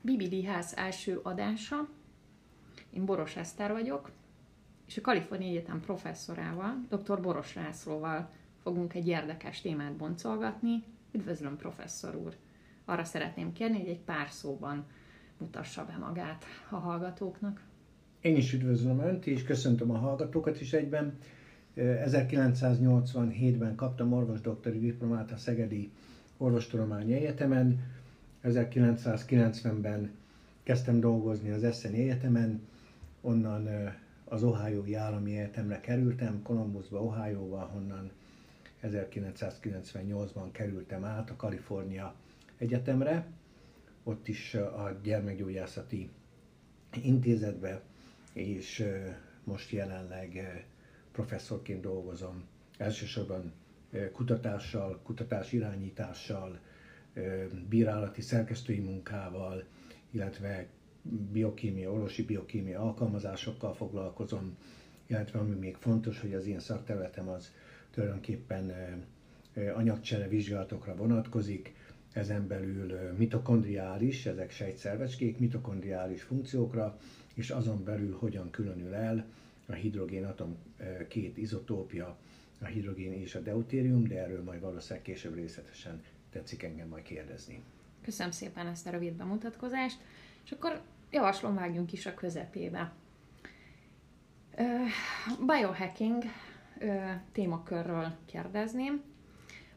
BBD ház első adása. Én Boros Eszter vagyok, és a Kalifornia Egyetem professzorával, dr. Boros Lászlóval fogunk egy érdekes témát boncolgatni. Üdvözlöm, professzor úr! Arra szeretném kérni, hogy egy pár szóban mutassa be magát a hallgatóknak. Én is üdvözlöm Önt, és köszöntöm a hallgatókat is egyben. 1987-ben kaptam orvosdoktori diplomát a Szegedi Orvostudományi Egyetemen. 1990-ben kezdtem dolgozni az Eszeni Egyetemen, onnan az Ohio Állami Egyetemre kerültem, Columbusba, Ohio-ba, honnan 1998-ban kerültem át a Kalifornia Egyetemre, ott is a gyermekgyógyászati intézetbe, és most jelenleg professzorként dolgozom. Elsősorban kutatással, kutatás irányítással, bírálati szerkesztői munkával, illetve biokémia, orvosi biokémia alkalmazásokkal foglalkozom, illetve ami még fontos, hogy az én szakterületem az tulajdonképpen anyagcsere vizsgálatokra vonatkozik, ezen belül mitokondriális, ezek sejtszervecskék, mitokondriális funkciókra, és azon belül hogyan különül el a hidrogénatom két izotópja, a hidrogén és a deutérium, de erről majd valószínűleg később részletesen tetszik engem majd kérdezni. Köszönöm szépen ezt a rövid bemutatkozást, és akkor javaslom vágjunk is a közepébe. Biohacking témakörről kérdezném.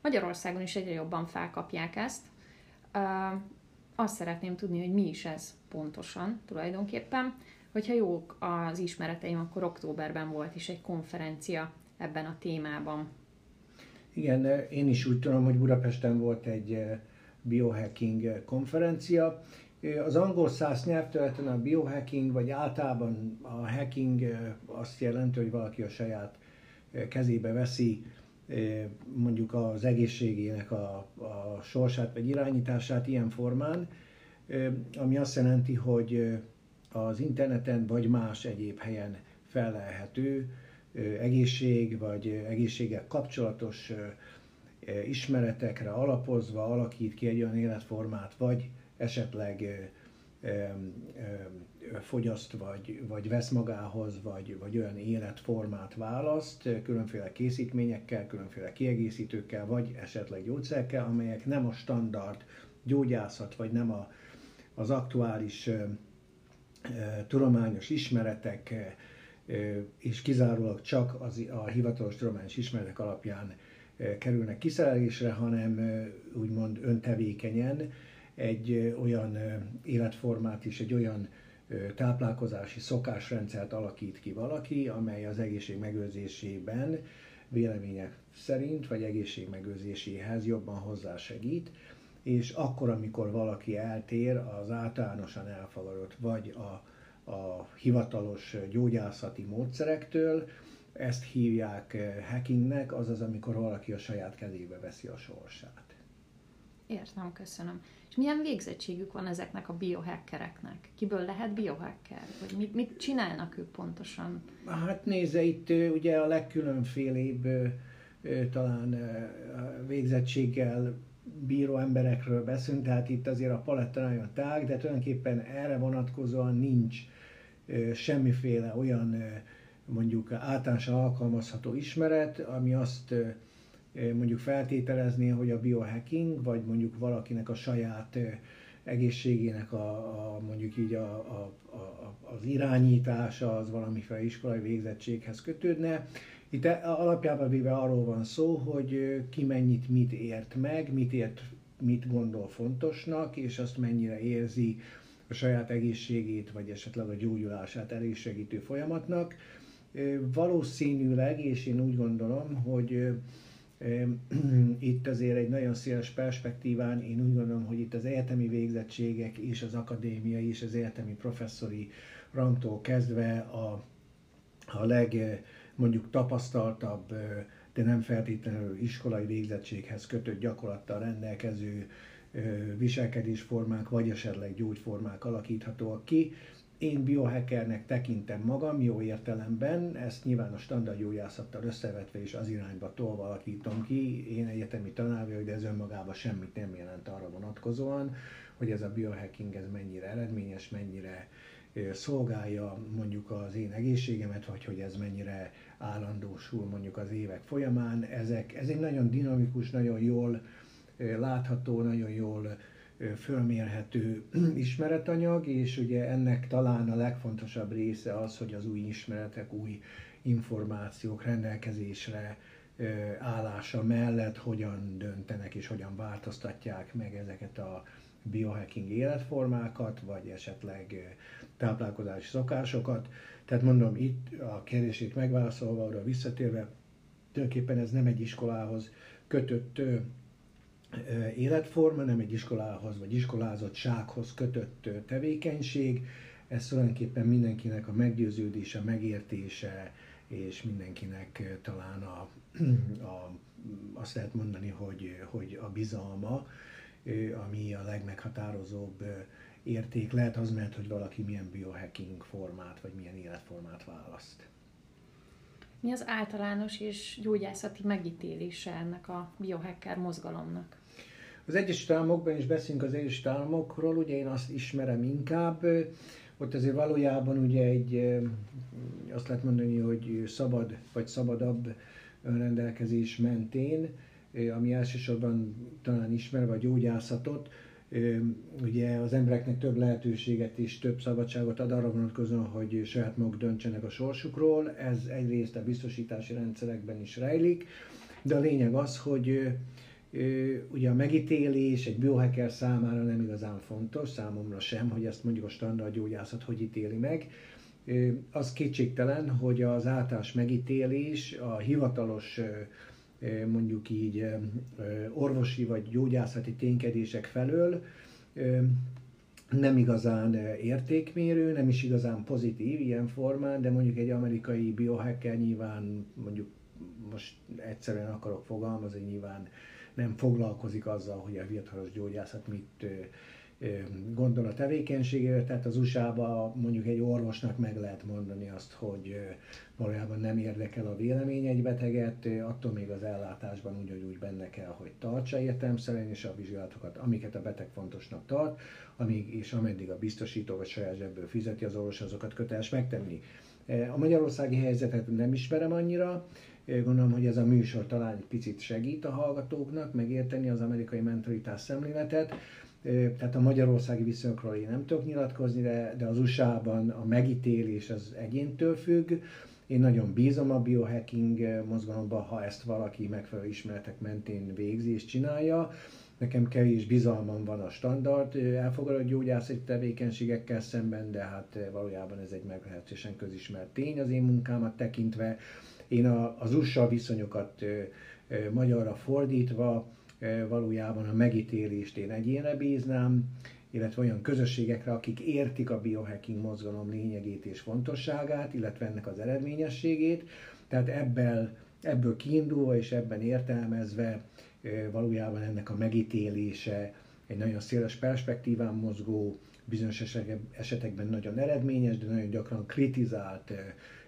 Magyarországon is egyre jobban felkapják ezt. Azt szeretném tudni, hogy mi is ez pontosan tulajdonképpen. Hogyha jók az ismereteim, akkor októberben volt is egy konferencia ebben a témában. Igen, én is úgy tudom, hogy Budapesten volt egy biohacking konferencia. Az angol száz nyelvterületen a biohacking, vagy általában a hacking azt jelenti, hogy valaki a saját kezébe veszi mondjuk az egészségének a, a sorsát vagy irányítását ilyen formán, ami azt jelenti, hogy az interneten vagy más egyéb helyen felelhető egészség vagy egészséggel kapcsolatos ismeretekre alapozva alakít ki egy olyan életformát, vagy esetleg fogyaszt, vagy, vagy vesz magához, vagy, vagy olyan életformát választ, különféle készítményekkel, különféle kiegészítőkkel, vagy esetleg gyógyszerekkel, amelyek nem a standard gyógyászat, vagy nem a, az aktuális tudományos ismeretek, és kizárólag csak az, a hivatalos tudományos ismeretek alapján kerülnek kiszerelésre, hanem úgymond öntevékenyen egy olyan életformát is, egy olyan táplálkozási szokásrendszert alakít ki valaki, amely az egészség megőrzésében vélemények szerint, vagy egészség megőrzéséhez jobban hozzásegít, és akkor, amikor valaki eltér az általánosan elfogadott, vagy a, a hivatalos gyógyászati módszerektől, ezt hívják hackingnek, azaz amikor valaki a saját kezébe veszi a sorsát. Értem, köszönöm. És milyen végzettségük van ezeknek a biohackereknek? Kiből lehet biohacker? Vagy mit, mit csinálnak ők pontosan? Hát nézze, itt ugye a legkülönfélébb talán végzettséggel bíró emberekről beszélünk, tehát itt azért a paletta nagyon tág, de tulajdonképpen erre vonatkozóan nincs semmiféle olyan mondjuk általánosan alkalmazható ismeret, ami azt mondjuk feltételezni, hogy a biohacking, vagy mondjuk valakinek a saját egészségének a, a mondjuk így a, a, a, az irányítása az valamiféle iskolai végzettséghez kötődne. Itt alapjában véve arról van szó, hogy ki mennyit mit ért meg, mit ért, mit gondol fontosnak, és azt mennyire érzi a saját egészségét, vagy esetleg a gyógyulását elősegítő folyamatnak. Valószínűleg, és én úgy gondolom, hogy itt azért egy nagyon széles perspektíván én úgy gondolom, hogy itt az egyetemi végzettségek és az akadémiai és az egyetemi professzori rangtól kezdve a, a leg mondjuk tapasztaltabb, de nem feltétlenül iskolai végzettséghez kötött gyakorlattal rendelkező viselkedésformák, vagy esetleg gyógyformák alakíthatóak ki. Én biohackernek tekintem magam jó értelemben, ezt nyilván a standard gyógyászattal összevetve és az irányba tolva alakítom ki. Én egyetemi tanár vagyok, de ez önmagában semmit nem jelent arra vonatkozóan, hogy ez a biohacking ez mennyire eredményes, mennyire szolgálja mondjuk az én egészségemet, vagy hogy ez mennyire állandósul mondjuk az évek folyamán. Ezek, ez egy nagyon dinamikus, nagyon jól látható, nagyon jól fölmérhető ismeretanyag, és ugye ennek talán a legfontosabb része az, hogy az új ismeretek, új információk rendelkezésre állása mellett hogyan döntenek és hogyan változtatják meg ezeket a biohacking életformákat, vagy esetleg táplálkozási szokásokat. Tehát mondom, itt a kérdését megválaszolva, arra visszatérve, tulajdonképpen ez nem egy iskolához kötött életforma, nem egy iskolához vagy iskolázottsághoz kötött tevékenység. Ez tulajdonképpen mindenkinek a meggyőződése, megértése, és mindenkinek talán a, a, azt lehet mondani, hogy, hogy a bizalma, ami a legmeghatározóbb érték lehet, az mert, hogy valaki milyen biohacking formát, vagy milyen életformát választ. Mi az általános és gyógyászati megítélése ennek a biohacker mozgalomnak? Az Egyesült Államokban is beszélünk az Egyesült Államokról, ugye én azt ismerem inkább, ott azért valójában ugye egy, azt lehet mondani, hogy szabad vagy szabadabb önrendelkezés mentén, ami elsősorban talán ismerve a gyógyászatot, ugye az embereknek több lehetőséget és több szabadságot ad arra vonatkozóan, hogy saját maguk döntsenek a sorsukról. Ez egyrészt a biztosítási rendszerekben is rejlik, de a lényeg az, hogy ugye a megítélés egy biohacker számára nem igazán fontos, számomra sem, hogy ezt mondjuk a standard gyógyászat hogy ítéli meg. Az kétségtelen, hogy az általános megítélés a hivatalos mondjuk így orvosi vagy gyógyászati ténykedések felől nem igazán értékmérő, nem is igazán pozitív ilyen formán, de mondjuk egy amerikai biohacker nyilván mondjuk most egyszerűen akarok fogalmazni, nyilván nem foglalkozik azzal, hogy a hivatalos gyógyászat mit gondol a tevékenységéről, tehát az USA-ban mondjuk egy orvosnak meg lehet mondani azt, hogy valójában nem érdekel a vélemény egy beteget, attól még az ellátásban úgy, úgy benne kell, hogy tartsa értelmszerűen és a vizsgálatokat, amiket a beteg fontosnak tart, amíg és ameddig a biztosító vagy saját zsebből fizeti az orvos, azokat köteles megtenni. A magyarországi helyzetet nem ismerem annyira, Gondolom, hogy ez a műsor talán egy picit segít a hallgatóknak megérteni az amerikai mentalitás szemléletet. Tehát a magyarországi viszonyokról én nem tudok nyilatkozni, de, de az USA-ban a megítélés az egyéntől függ. Én nagyon bízom a biohacking mozgalomban, ha ezt valaki megfelelő ismeretek mentén végzi és csinálja. Nekem kevés bizalmam van a standard elfogadott gyógyászati tevékenységekkel szemben, de hát valójában ez egy meglehetősen közismert tény az én munkámat tekintve. Én az USA viszonyokat magyarra fordítva valójában a megítélést én egyénre bíznám, illetve olyan közösségekre, akik értik a biohacking mozgalom lényegét és fontosságát, illetve ennek az eredményességét. Tehát ebből, ebből kiindulva és ebben értelmezve valójában ennek a megítélése egy nagyon széles perspektíván mozgó, bizonyos esetekben nagyon eredményes, de nagyon gyakran kritizált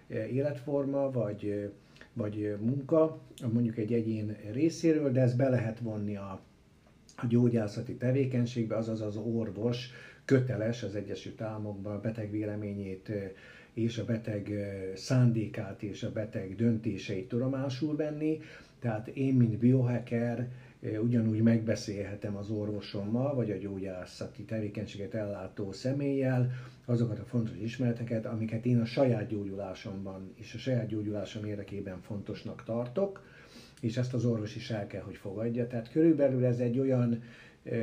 életforma, vagy, vagy munka, mondjuk egy egyén részéről, de ezt be lehet vonni a, a gyógyászati tevékenységbe, azaz az orvos köteles az Egyesült Államokban a beteg véleményét és a beteg szándékát és a beteg döntéseit tudomásul venni. Tehát én, mint biohacker, ugyanúgy megbeszélhetem az orvosommal, vagy a gyógyászati tevékenységet ellátó személlyel azokat a fontos ismereteket, amiket én a saját gyógyulásomban és a saját gyógyulásom érdekében fontosnak tartok, és ezt az orvos is el kell, hogy fogadja. Tehát körülbelül ez egy olyan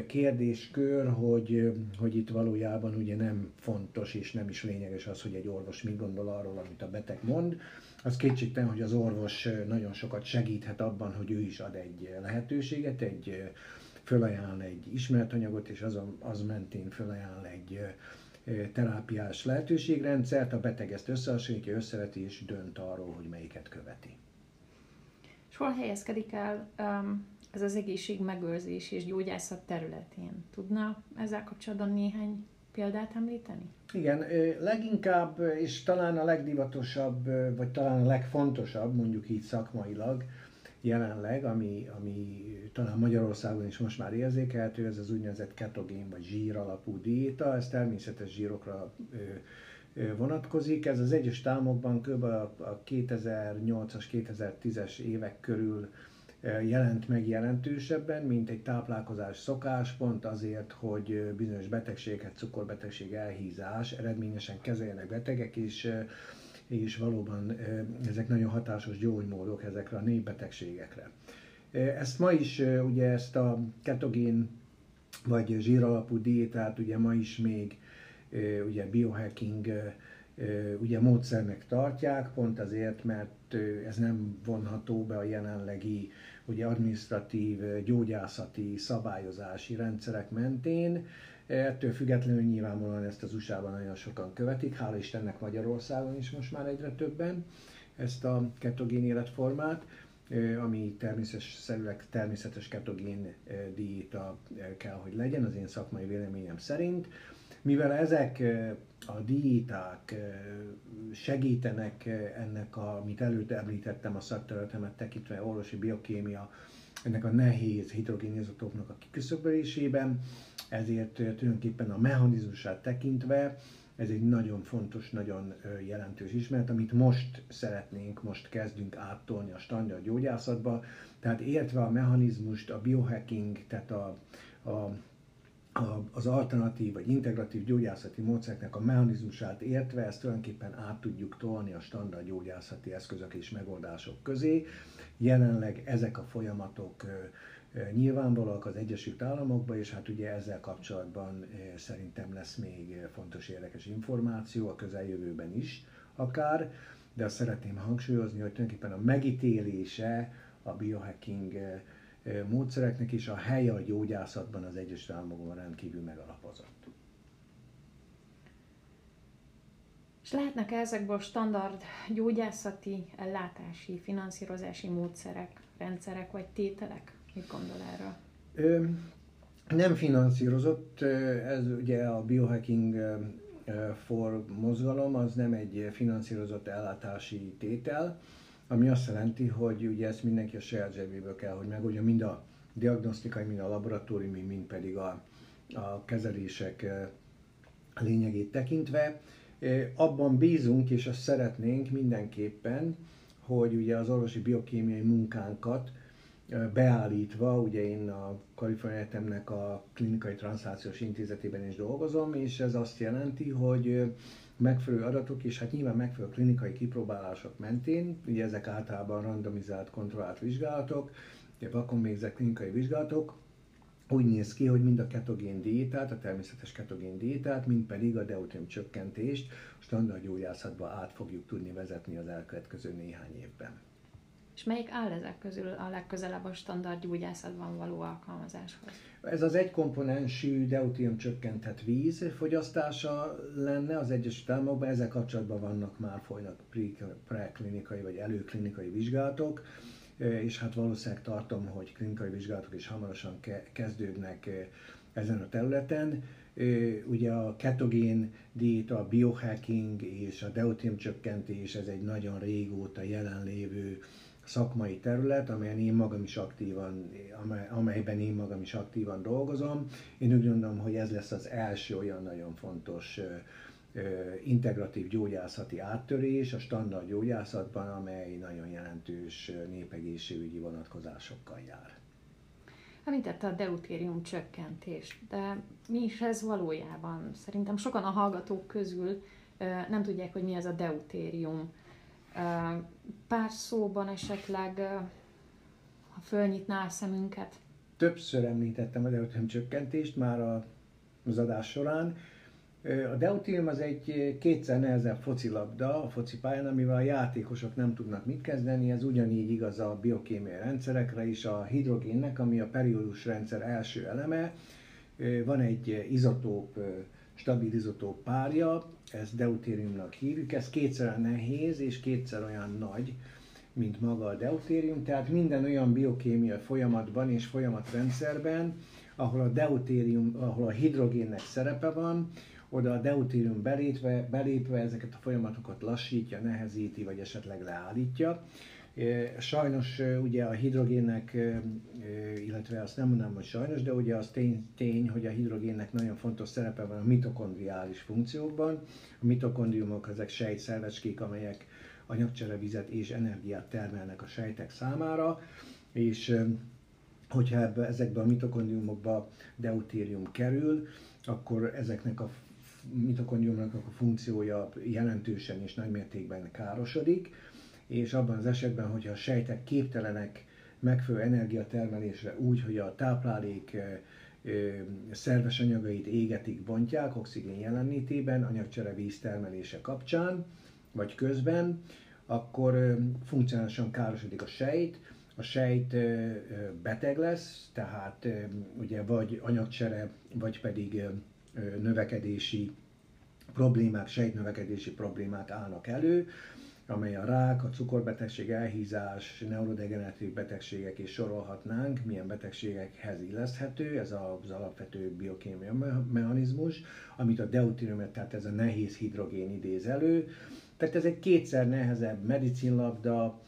kérdéskör, hogy, hogy itt valójában ugye nem fontos és nem is lényeges az, hogy egy orvos mit gondol arról, amit a beteg mond, az kétségtelen, hogy az orvos nagyon sokat segíthet abban, hogy ő is ad egy lehetőséget, egy fölajánl egy ismeretanyagot, és az, az mentén fölajánl egy terápiás lehetőségrendszert, a beteg ezt összehasonlítja, összeveti és dönt arról, hogy melyiket követi. És hol helyezkedik el um, ez az egészség megőrzés és gyógyászat területén? Tudna ezzel kapcsolatban néhány példát említeni? Igen, leginkább és talán a legdivatosabb, vagy talán a legfontosabb, mondjuk így szakmailag, jelenleg, ami, ami talán Magyarországon is most már érzékelhető, ez az úgynevezett ketogén vagy zsír alapú diéta, ez természetes zsírokra vonatkozik. Ez az egyes államokban kb. a 2008-as, 2010-es évek körül jelent meg jelentősebben, mint egy táplálkozás szokás, pont azért, hogy bizonyos betegségeket, cukorbetegség, elhízás eredményesen kezeljenek betegek, és, és valóban ezek nagyon hatásos gyógymódok ezekre a népbetegségekre. Ezt ma is, ugye ezt a ketogén vagy zsíralapú diétát ugye ma is még ugye biohacking ugye módszernek tartják, pont azért, mert ez nem vonható be a jelenlegi ugye administratív, gyógyászati, szabályozási rendszerek mentén. Ettől függetlenül nyilvánvalóan ezt az USA-ban nagyon sokan követik, hála Istennek Magyarországon is most már egyre többen ezt a ketogén életformát, ami természetes, természetes ketogén diéta kell, hogy legyen, az én szakmai véleményem szerint. Mivel ezek a diéták segítenek ennek, a, amit előtt említettem, a szakterületemet tekintve, orvosi biokémia, ennek a nehéz hidrogénizotóknak a kiküszöbölésében, ezért tulajdonképpen a mechanizmusát tekintve ez egy nagyon fontos, nagyon jelentős ismeret, amit most szeretnénk, most kezdünk áttolni a standard gyógyászatba, tehát értve a mechanizmust, a biohacking, tehát a, a az alternatív vagy integratív gyógyászati módszereknek a mechanizmusát értve ezt tulajdonképpen át tudjuk tolni a standard gyógyászati eszközök és megoldások közé. Jelenleg ezek a folyamatok nyilvánvalóak az Egyesült Államokban, és hát ugye ezzel kapcsolatban szerintem lesz még fontos érdekes információ a közeljövőben is akár, de azt szeretném hangsúlyozni, hogy tulajdonképpen a megítélése a biohacking módszereknek is a helye a gyógyászatban az egyes Államokban rendkívül megalapozott. És lehetnek -e ezekből standard gyógyászati, ellátási, finanszírozási módszerek, rendszerek vagy tételek? Mit gondol erről? Ö, nem finanszírozott, ez ugye a biohacking for mozgalom, az nem egy finanszírozott ellátási tétel, ami azt jelenti, hogy ugye ezt mindenki a saját zsebéből kell, hogy megoldja, mind a diagnosztikai, mind a laboratóriumi, mind pedig a, a kezelések lényegét tekintve. Abban bízunk, és azt szeretnénk mindenképpen, hogy ugye az orvosi biokémiai munkánkat beállítva, ugye én a Kalifornia Egyetemnek a klinikai transzlációs intézetében is dolgozom, és ez azt jelenti, hogy megfelelő adatok, és hát nyilván megfelelő klinikai kipróbálások mentén, ugye ezek általában randomizált, kontrollált vizsgálatok, ugye vakon végzett klinikai vizsgálatok, úgy néz ki, hogy mind a ketogén diétát, a természetes ketogén diétát, mind pedig a deutérium csökkentést standard gyógyászatba át fogjuk tudni vezetni az elkövetkező néhány évben. És melyik áll ezek közül a legközelebb a standard gyógyászatban való alkalmazáshoz? Ez az egykomponensű deutérium csökkentett víz fogyasztása lenne az Egyesült Államokban, ezzel kapcsolatban vannak már folynak preklinikai vagy előklinikai vizsgálatok, és hát valószínűleg tartom, hogy klinikai vizsgálatok is hamarosan kezdődnek ezen a területen. Ugye a ketogén diéta, a biohacking és a deutérium csökkentés, ez egy nagyon régóta jelenlévő szakmai terület, amelyen én magam is aktívan, amely, amelyben én magam is aktívan dolgozom. Én úgy gondolom, hogy ez lesz az első olyan nagyon fontos integratív gyógyászati áttörés a standard gyógyászatban, amely nagyon jelentős népegészségügyi vonatkozásokkal jár. Említette a deutérium csökkentést, de mi is ez valójában? Szerintem sokan a hallgatók közül nem tudják, hogy mi ez a deutérium. Pár szóban esetleg, ha fölnyitná a szemünket. Többször említettem a deutérium csökkentést már az adás során. A deutérium az egy kétszer nehezebb focilabda a focipályán, amivel a játékosok nem tudnak mit kezdeni, ez ugyanígy igaz a biokémiai rendszerekre is, a hidrogénnek, ami a periódus rendszer első eleme, van egy izotóp, stabil izotóp párja, ezt deutériumnak hívjuk, ez kétszer nehéz és kétszer olyan nagy, mint maga a deutérium, tehát minden olyan biokémiai folyamatban és folyamatrendszerben, ahol a deutérium, ahol a hidrogénnek szerepe van, oda a deutérium belépve, belépve ezeket a folyamatokat lassítja, nehezíti, vagy esetleg leállítja. Sajnos ugye a hidrogénnek, illetve azt nem mondanám, hogy sajnos, de ugye az tény, tény, hogy a hidrogénnek nagyon fontos szerepe van a mitokondriális funkciókban. A mitokondriumok ezek sejtszervecskék, amelyek anyagcserevizet és energiát termelnek a sejtek számára, és hogyha ebbe, ezekbe a mitokondriumokba deutérium kerül, akkor ezeknek a mitokondriumnak a funkciója jelentősen és nagymértékben károsodik, és abban az esetben, hogyha a sejtek képtelenek megfelelő energiatermelésre úgy, hogy a táplálék szerves anyagait égetik, bontják oxigén jelenlétében, anyagcsere víz termelése kapcsán, vagy közben, akkor funkcionálisan károsodik a sejt, a sejt beteg lesz, tehát ugye vagy anyagcsere, vagy pedig növekedési problémák, sejtnövekedési problémák állnak elő, amely a rák, a cukorbetegség, elhízás, neurodegeneratív betegségek is sorolhatnánk, milyen betegségekhez illeszthető, ez az alapvető biokémiai mechanizmus, amit a deutérium, tehát ez a nehéz hidrogén idéz elő. Tehát ez egy kétszer nehezebb medicinlabda,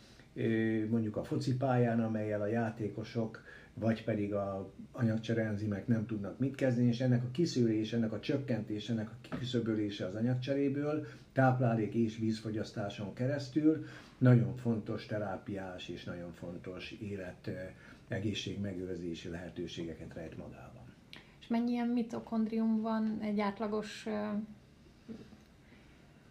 mondjuk a focipályán, amelyel a játékosok vagy pedig a anyagcsereenzimek nem tudnak mit kezdeni, és ennek a kiszűrés, ennek a csökkentés, ennek a kiküszöbölése az anyagcseréből táplálék és vízfogyasztáson keresztül nagyon fontos terápiás és nagyon fontos élet egészségmegőrzési lehetőségeket rejt magában. És mennyi ilyen mitokondrium van egy átlagos ö,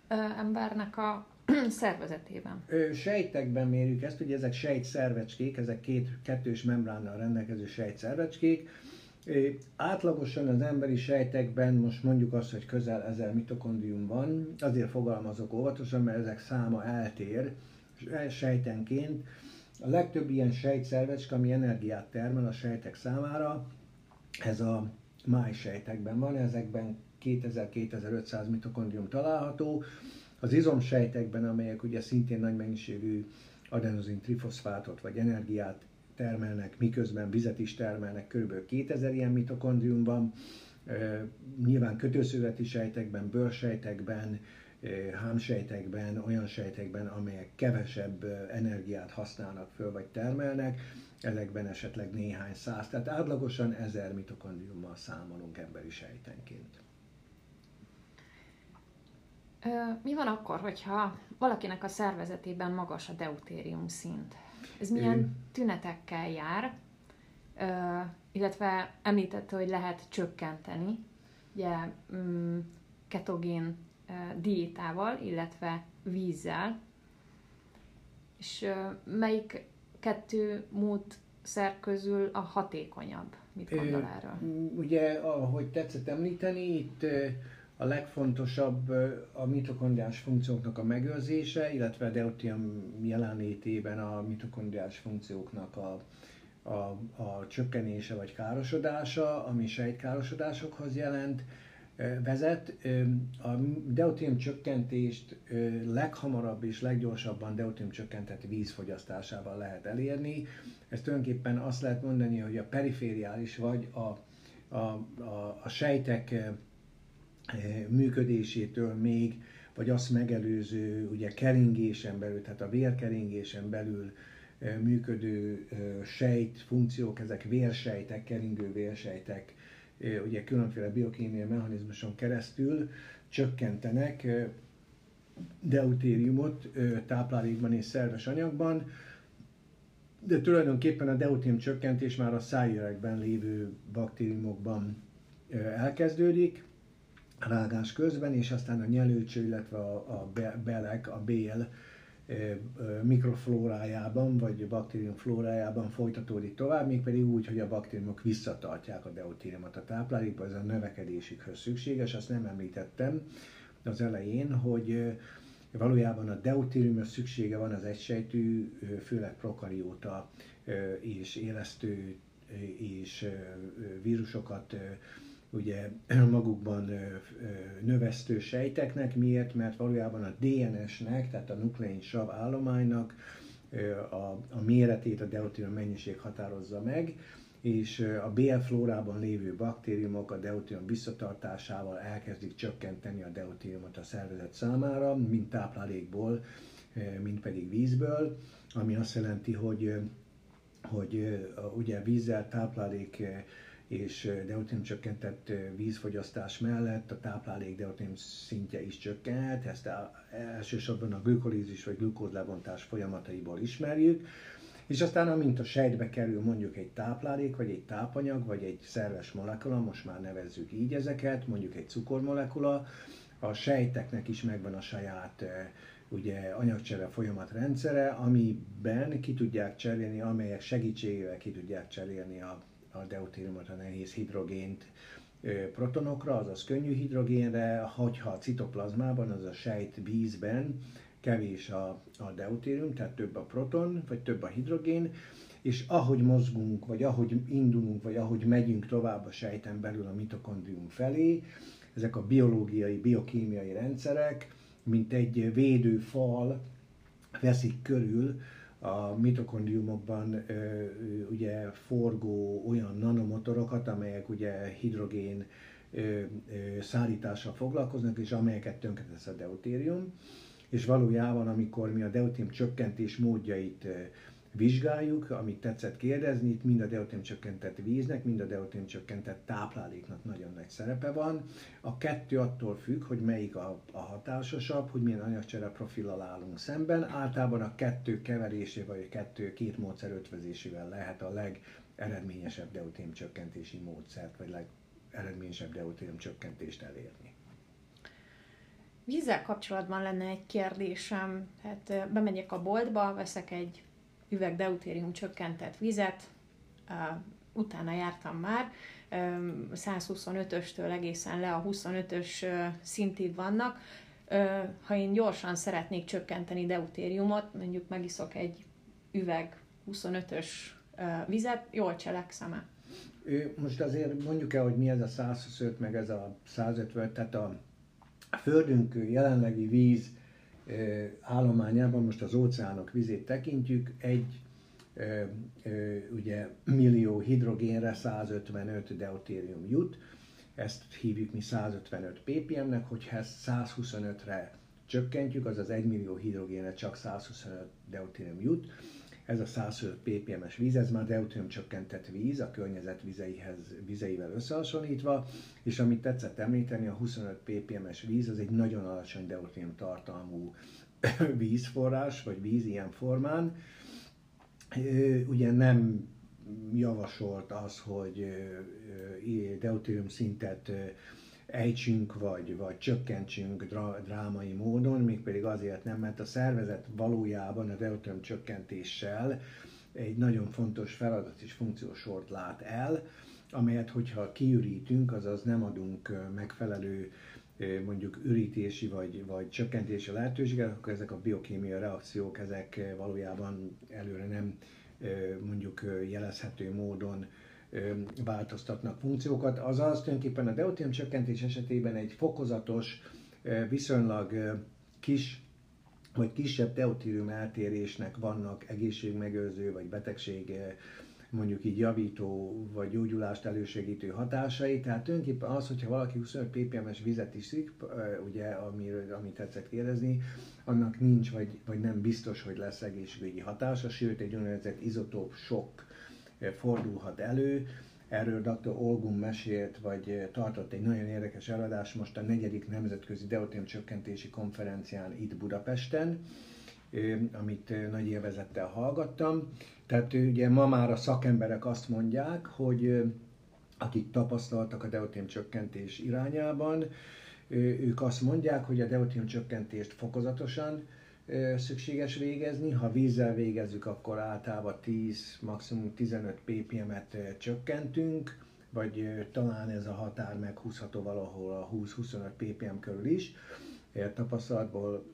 ö, embernek a szervezetében? Sejtekben mérjük ezt, ugye ezek sejtszervecskék, ezek két kettős membránnal rendelkező sejtszervecskék. Átlagosan az emberi sejtekben most mondjuk azt, hogy közel 1000 mitokondrium van, azért fogalmazok óvatosan, mert ezek száma eltér sejtenként. A legtöbb ilyen sejtszervecske, ami energiát termel a sejtek számára, ez a májsejtekben van, ezekben 2000-2500 mitokondrium található, az izomsejtekben, amelyek ugye szintén nagy mennyiségű adenozin trifoszfátot vagy energiát termelnek, miközben vizet is termelnek, kb. 2000 ilyen mitokondrium van. Nyilván kötőszöveti sejtekben, bőrsejtekben, hámsejtekben, olyan sejtekben, amelyek kevesebb energiát használnak föl vagy termelnek, ezekben esetleg néhány száz, tehát átlagosan ezer mitokondriummal számolunk emberi sejtenként. Mi van akkor, hogyha valakinek a szervezetében magas a deutérium szint? Ez milyen tünetekkel jár? Illetve említette, hogy lehet csökkenteni, ugye mm, ketogén diétával, illetve vízzel. És melyik kettő módszer közül a hatékonyabb? Mit gondol erről? Ugye, ahogy tetszett említeni, itt a legfontosabb a mitokondriás funkcióknak a megőrzése, illetve a deutérium jelenlétében a mitokondriás funkcióknak a, a, a csökkenése vagy károsodása, ami sejtkárosodásokhoz jelent, vezet. A deutérium csökkentést leghamarabb és leggyorsabban deutérium csökkentett vízfogyasztásával lehet elérni. Ez tulajdonképpen azt lehet mondani, hogy a perifériális vagy a, a, a, a sejtek működésétől még, vagy azt megelőző ugye keringésen belül, tehát a vérkeringésen belül eh, működő eh, sejt funkciók, ezek vérsejtek, keringő vérsejtek, ugye különféle biokémiai mechanizmuson keresztül csökkentenek deutériumot táplálékban és szerves anyagban, de tulajdonképpen a deutérium csökkentés már a szájüregben lévő baktériumokban elkezdődik, rágás közben, és aztán a nyelőcső, illetve a, a belek, a bél mikroflórájában, vagy baktérium flórájában folytatódik tovább, mégpedig úgy, hogy a baktériumok visszatartják a deutériumot a táplálékba, ez a növekedésükhöz szükséges, azt nem említettem az elején, hogy valójában a deutériumos szüksége van az egysejtű, főleg prokarióta és élesztő és vírusokat ugye magukban növesztő sejteknek. Miért? Mert valójában a DNS-nek, tehát a nuklein sav állománynak a, a méretét a deutérium mennyiség határozza meg, és a BL flórában lévő baktériumok a deutérium visszatartásával elkezdik csökkenteni a deutériumot a szervezet számára, mind táplálékból, mind pedig vízből. ami azt jelenti, hogy, hogy ugye vízzel táplálék és deutérium csökkentett vízfogyasztás mellett a táplálék deutérium szintje is csökkenhet, ezt elsősorban a glukolízis vagy glukózlebontás folyamataiból ismerjük, és aztán amint a sejtbe kerül mondjuk egy táplálék, vagy egy tápanyag, vagy egy szerves molekula, most már nevezzük így ezeket, mondjuk egy cukormolekula, a sejteknek is megvan a saját ugye anyagcsere folyamat rendszere, amiben ki tudják cserélni, amelyek segítségével ki tudják cserélni a, a deutériumot, a nehéz hidrogént protonokra, azaz könnyű hidrogénre, hogyha a citoplazmában, az a sejt vízben kevés a, a deutérium, tehát több a proton, vagy több a hidrogén, és ahogy mozgunk, vagy ahogy indulunk, vagy ahogy megyünk tovább a sejten belül a mitokondrium felé, ezek a biológiai, biokémiai rendszerek, mint egy védőfal veszik körül a mitokondriumokban ugye forgó olyan nanomotorokat, amelyek ugye hidrogén szállítással foglalkoznak, és amelyeket tönkretesz a deutérium. És valójában, amikor mi a deutérium csökkentés módjait vizsgáljuk, amit tetszett kérdezni, itt mind a deutérium csökkentett víznek, mind a deutérium csökkentett tápláléknak nagyon nagy szerepe van. A kettő attól függ, hogy melyik a, a hatásosabb, hogy milyen anyagcsere profillal állunk szemben. Általában a kettő keverésével, vagy a kettő két módszer ötvözésével lehet a legeredményesebb deutérium csökkentési módszert, vagy legeredményesebb deutérium csökkentést elérni. Vízzel kapcsolatban lenne egy kérdésem. Hát bemegyek a boltba, veszek egy üveg deutérium csökkentett vizet, utána jártam már, 125-östől egészen le a 25-ös szintig vannak. Ha én gyorsan szeretnék csökkenteni deutériumot, mondjuk megiszok egy üveg 25-ös vizet, jól cselekszem-e? Most azért mondjuk el, hogy mi ez a 125, meg ez a 150, tehát a Földünk jelenlegi víz állományában, most az óceánok vizét tekintjük, egy ugye millió hidrogénre 155 deutérium jut, ezt hívjuk mi 155 ppm-nek, hogyha ezt 125-re csökkentjük, azaz 1 millió hidrogénre csak 125 deutérium jut, ez a 105 ppm-es víz, ez már deutérium csökkentett víz, a környezet vizeihez, vizeivel összehasonlítva, és amit tetszett említeni, a 25 ppm-es víz az egy nagyon alacsony deutérium tartalmú vízforrás, vagy víz ilyen formán. Ugye nem javasolt az, hogy deutérium szintet ejtsünk, vagy, vagy csökkentsünk drámai módon, mégpedig azért nem, mert a szervezet valójában a deuterium csökkentéssel egy nagyon fontos feladat és funkciósort lát el, amelyet, hogyha kiürítünk, azaz nem adunk megfelelő mondjuk ürítési vagy, vagy csökkentési lehetőséget, akkor ezek a biokémiai reakciók, ezek valójában előre nem mondjuk jelezhető módon változtatnak funkciókat, azaz tulajdonképpen a deutérium csökkentés esetében egy fokozatos, viszonylag kis vagy kisebb deutérium eltérésnek vannak egészségmegőrző vagy betegség mondjuk így javító vagy gyógyulást elősegítő hatásai. Tehát tulajdonképpen az, hogyha valaki 25 ppm-es vizet iszik, ugye, amiről, amit tetszett kérdezni, annak nincs, vagy, vagy nem biztos, hogy lesz egészségügyi hatása, sőt egy úgynevezett izotóp sok fordulhat elő. Erről dr. Olgun mesélt, vagy tartott egy nagyon érdekes előadás most a negyedik nemzetközi deutérium csökkentési konferencián itt Budapesten, amit nagy élvezettel hallgattam. Tehát ugye ma már a szakemberek azt mondják, hogy akik tapasztaltak a deutérium csökkentés irányában, ők azt mondják, hogy a deutérium csökkentést fokozatosan szükséges végezni. Ha vízzel végezzük, akkor általában 10, maximum 15 ppm-et csökkentünk, vagy talán ez a határ meghúzható valahol a 20-25 ppm körül is, tapasztalatból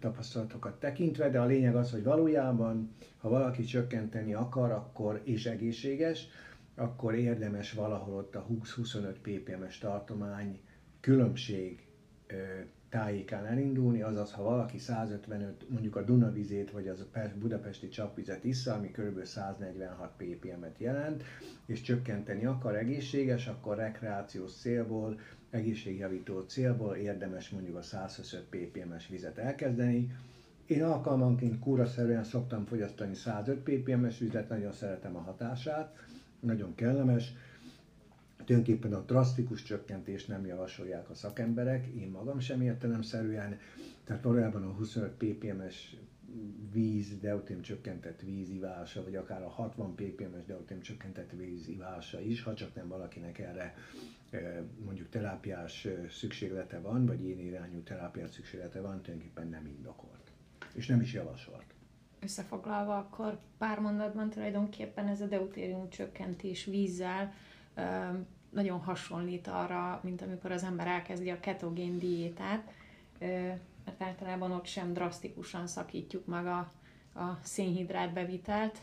tapasztalatokat tekintve, de a lényeg az, hogy valójában, ha valaki csökkenteni akar, akkor és egészséges, akkor érdemes valahol ott a 20-25 ppm-es tartomány különbség tájékán elindulni, azaz ha valaki 155, mondjuk a Dunavizét vagy az a budapesti csapvizet issza, ami kb. 146 ppm-et jelent, és csökkenteni akar egészséges, akkor rekreációs célból, egészségjavító célból érdemes mondjuk a 125 ppm-es vizet elkezdeni, Én alkalmanként kúraszerűen szoktam fogyasztani 105 ppm-es vizet, nagyon szeretem a hatását, nagyon kellemes. Tulajdonképpen a drasztikus csökkentést nem javasolják a szakemberek, én magam sem értelemszerűen, tehát valójában a 25 ppm-es víz, deutérium csökkentett vízivása, vagy akár a 60 ppm-es deutérium csökkentett vízivása is, ha csak nem valakinek erre mondjuk terápiás szükséglete van, vagy én irányú terápiás szükséglete van, tulajdonképpen nem indokolt. És nem is javasolt. Összefoglalva akkor pár mondatban tulajdonképpen ez a deutérium csökkentés vízzel nagyon hasonlít arra, mint amikor az ember elkezdi a ketogén diétát, mert általában ott sem drasztikusan szakítjuk meg a, a szénhidrát bevitelt,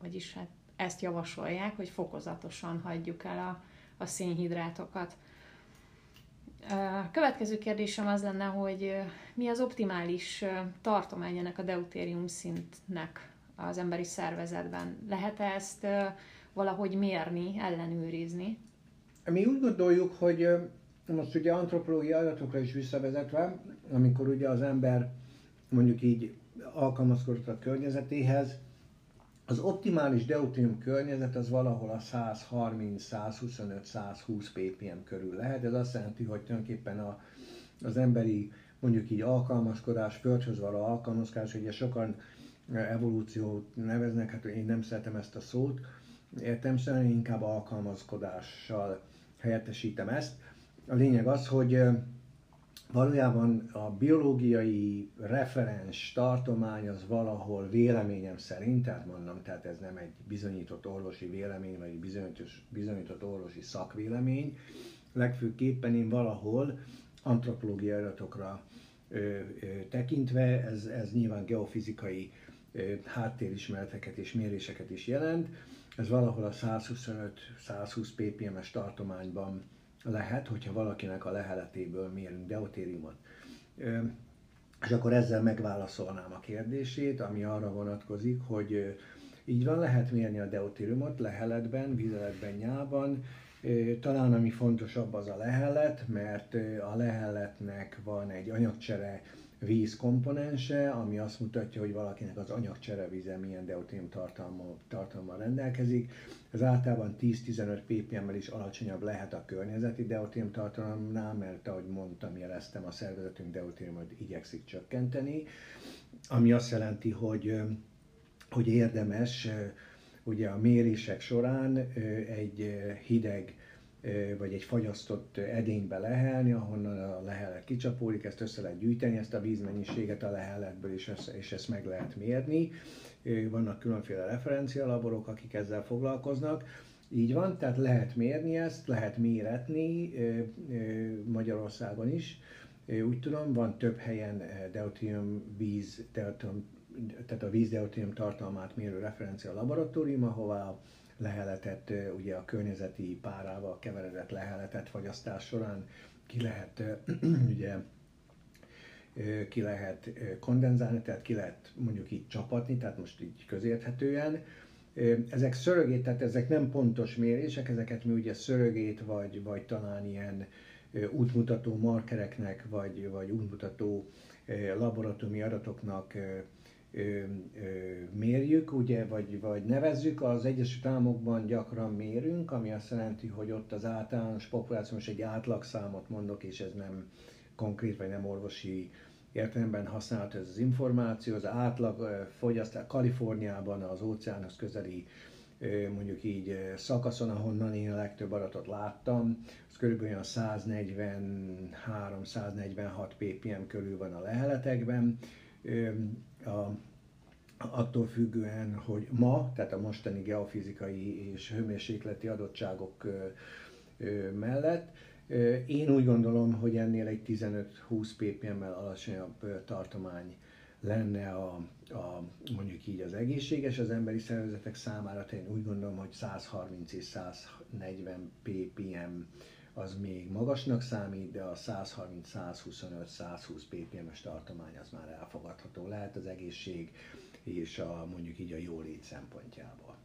vagyis hát ezt javasolják, hogy fokozatosan hagyjuk el a, a szénhidrátokat. A következő kérdésem az lenne, hogy mi az optimális tartomány ennek a deutérium szintnek az emberi szervezetben? Lehet ezt valahogy mérni, ellenőrizni? Mi úgy gondoljuk, hogy most ugye antropológiai adatokra is visszavezetve, amikor ugye az ember mondjuk így alkalmazkodott a környezetéhez, az optimális deutérium környezet az valahol a 130, 125, 120 ppm körül lehet. Ez azt jelenti, hogy tulajdonképpen a, az emberi mondjuk így alkalmazkodás, földhöz való alkalmazkodás, ugye sokan evolúciót neveznek, hát én nem szeretem ezt a szót, értem szerint inkább alkalmazkodással helyettesítem ezt. A lényeg az, hogy valójában a biológiai referens tartomány az valahol véleményem szerint, tehát mondom, tehát ez nem egy bizonyított orvosi vélemény, vagy egy bizonyított, orvosi szakvélemény, legfőképpen én valahol antropológiai adatokra ö, ö, tekintve, ez, ez nyilván geofizikai háttérismereteket és méréseket is jelent, ez valahol a 125-120 ppm-es tartományban lehet, hogyha valakinek a leheletéből mérünk deutériumot. És akkor ezzel megválaszolnám a kérdését, ami arra vonatkozik, hogy így van, lehet mérni a deutériumot leheletben, vizeletben, nyában. Talán ami fontosabb az a lehelet, mert a leheletnek van egy anyagcsere víz komponense, ami azt mutatja, hogy valakinek az anyagcserevíze milyen deutérium tartalma, tartalma rendelkezik. Ez általában 10-15 ppm-mel is alacsonyabb lehet a környezeti deutérium tartalomnál, mert ahogy mondtam, jeleztem, a szervezetünk deutériumot igyekszik csökkenteni, ami azt jelenti, hogy, hogy érdemes ugye a mérések során egy hideg vagy egy fagyasztott edénybe lehelni, ahonnan a lehelet kicsapódik, ezt össze lehet gyűjteni, ezt a vízmennyiséget a leheletből, és ezt, és ezt meg lehet mérni. Vannak különféle referencialaborok, akik ezzel foglalkoznak. Így van, tehát lehet mérni ezt, lehet méretni Magyarországon is. Úgy tudom, van több helyen deutérium víz, deutérium, tehát a víz deutérium tartalmát mérő referencia laboratórium, ahová leheletet, ugye a környezeti párával keveredett leheletet fagyasztás során ki lehet ugye ki lehet kondenzálni, tehát ki lehet mondjuk így csapatni, tehát most így közérthetően. Ezek szörögét, tehát ezek nem pontos mérések, ezeket mi ugye szörögét, vagy, vagy talán ilyen útmutató markereknek, vagy, vagy útmutató laboratóriumi adatoknak mérjük, ugye, vagy, vagy nevezzük, az Egyesült Államokban gyakran mérünk, ami azt jelenti, hogy ott az általános populáció, most egy átlagszámot mondok, és ez nem konkrét, vagy nem orvosi értelemben használt ez az információ, az átlag fogyasztás Kaliforniában az óceánhoz közeli mondjuk így szakaszon, ahonnan én a legtöbb adatot láttam, az körülbelül 143-146 ppm körül van a leheletekben, attól függően, hogy ma, tehát a mostani geofizikai és hőmérsékleti adottságok mellett, én úgy gondolom, hogy ennél egy 15-20 ppm-mel alacsonyabb tartomány lenne a, a, mondjuk így az egészséges az emberi szervezetek számára, tehát én úgy gondolom, hogy 130 és 140 ppm az még magasnak számít, de a 130-125-120 ppm-es tartomány az már elfogadható lehet az egészség és a mondjuk így a jólét szempontjából.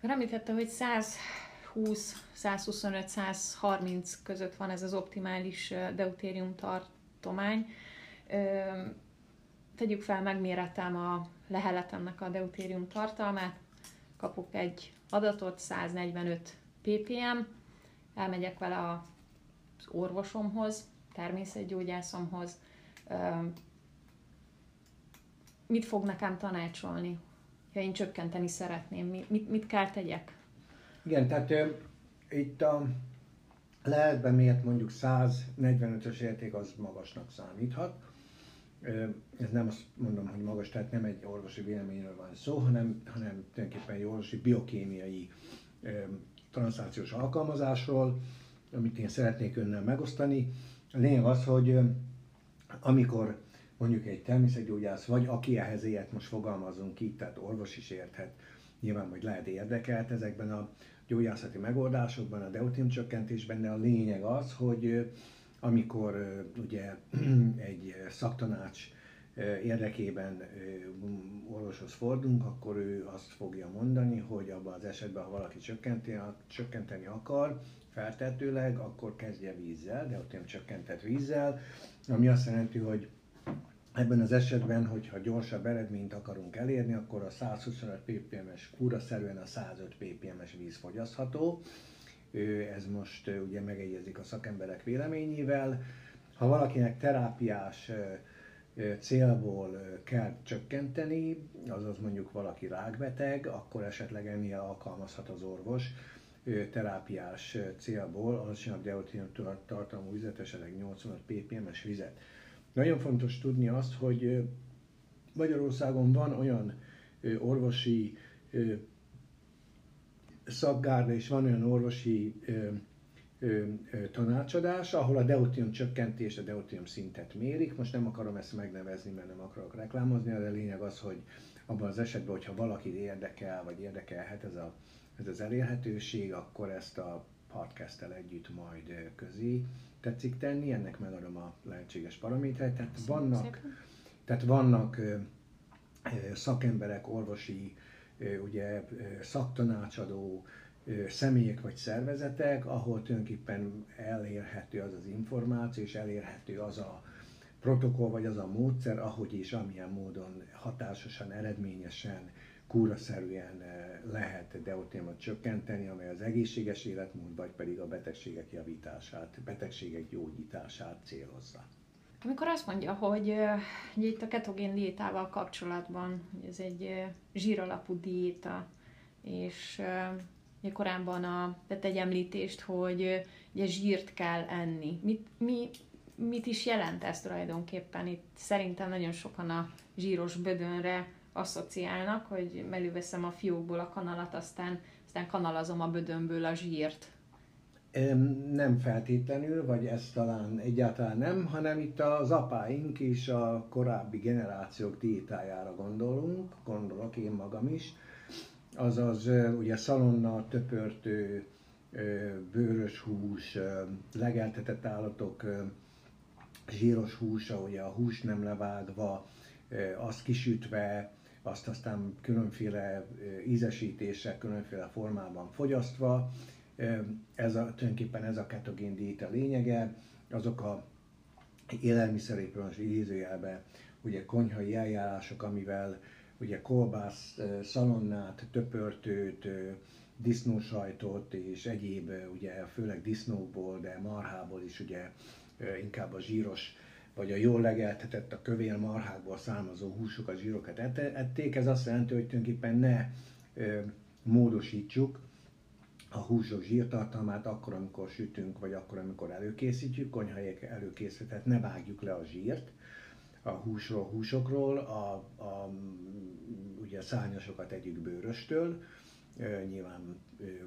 Említette, hogy 120, 125, 130 között van ez az optimális deutérium tartomány. tegyük fel, megméretem a leheletemnek a deutérium tartalmát, kapok egy adatot, 145 ppm, elmegyek vele az orvosomhoz, természetgyógyászomhoz, mit fog nekem tanácsolni, ha én csökkenteni szeretném, mit, mit kell tegyek? Igen, tehát ö, itt a lehetben miért mondjuk 145-ös érték az magasnak számíthat. Ez nem azt mondom, hogy magas, tehát nem egy orvosi véleményről van szó, hanem, hanem tulajdonképpen egy orvosi biokémiai transzlációs alkalmazásról, amit én szeretnék önnel megosztani. A lényeg az, hogy amikor mondjuk egy természetgyógyász, vagy aki ehhez ért, most fogalmazunk így, tehát orvos is érthet, nyilván, hogy lehet érdekelt ezekben a gyógyászati megoldásokban, a deutin csökkentésben, de a lényeg az, hogy amikor ugye egy szaktanács érdekében orvoshoz fordulunk, akkor ő azt fogja mondani, hogy abban az esetben, ha valaki csökkenteni, akar, feltetőleg, akkor kezdje vízzel, de ott nem csökkentett vízzel, ami azt jelenti, hogy Ebben az esetben, hogyha gyorsabb eredményt akarunk elérni, akkor a 125 ppm-es kúra szerűen a 105 ppm-es víz fogyasztható. Ez most ugye megegyezik a szakemberek véleményével. Ha valakinek terápiás célból kell csökkenteni, azaz mondjuk valaki rákbeteg, akkor esetleg ennél alkalmazhat az orvos terápiás célból alacsonyabb deutérium tartalmú vizet, esetleg 85 ppm-es vizet. Nagyon fontos tudni azt, hogy Magyarországon van olyan orvosi szakgárda és van olyan orvosi tanácsadás, ahol a deutérium csökkentés, a deutérium szintet mérik. Most nem akarom ezt megnevezni, mert nem akarok reklámozni, de a lényeg az, hogy abban az esetben, hogyha valaki érdekel, vagy érdekelhet ez, a, ez az elérhetőség, akkor ezt a podcasttel együtt majd közé tetszik tenni, ennek megadom a lehetséges paramétert. Tehát vannak, tehát vannak szakemberek, orvosi, ugye szaktanácsadó személyek vagy szervezetek, ahol tulajdonképpen elérhető az az információ, és elérhető az a protokoll, vagy az a módszer, ahogy és amilyen módon hatásosan, eredményesen kúraszerűen eh, lehet deutérimot csökkenteni, amely az egészséges életmód, vagy pedig a betegségek javítását, betegségek gyógyítását célozza. Amikor azt mondja, hogy uh, itt a ketogén diétával kapcsolatban, hogy ez egy zsíralapú diéta, és uh, korábban a, tett egy említést, hogy ugye zsírt kell enni. Mit, mi, mit is jelent ez tulajdonképpen? Itt szerintem nagyon sokan a zsíros bödönre asszociálnak, hogy előveszem a fiókból a kanalat, aztán, aztán kanalazom a bödönből a zsírt. Nem feltétlenül, vagy ez talán egyáltalán nem, hanem itt az apáink és a korábbi generációk diétájára gondolunk, gondolok én magam is. Azaz ugye szalonna, töpörtő, bőrös hús, legeltetett állatok, zsíros húsa, ugye a hús nem levágva, azt kisütve, azt aztán különféle ízesítések, különféle formában fogyasztva. Ez a, tulajdonképpen ez a ketogén diéta lényege, azok a élelmiszerépről az idézőjelben ugye konyhai eljárások, amivel ugye kolbász, szalonnát, töpörtőt, disznósajtot és egyéb, ugye főleg disznókból, de marhából is ugye inkább a zsíros vagy a jól legeltetett a kövér marhákból származó húsokat, zsírokat ették. Ez azt jelenti, hogy tulajdonképpen ne módosítsuk a húsok zsírtartalmát akkor, amikor sütünk, vagy akkor, amikor előkészítjük, konyhai előkészített, ne vágjuk le a zsírt a húsról, húsokról, a, a, ugye a szárnyasokat egyik bőröstől, nyilván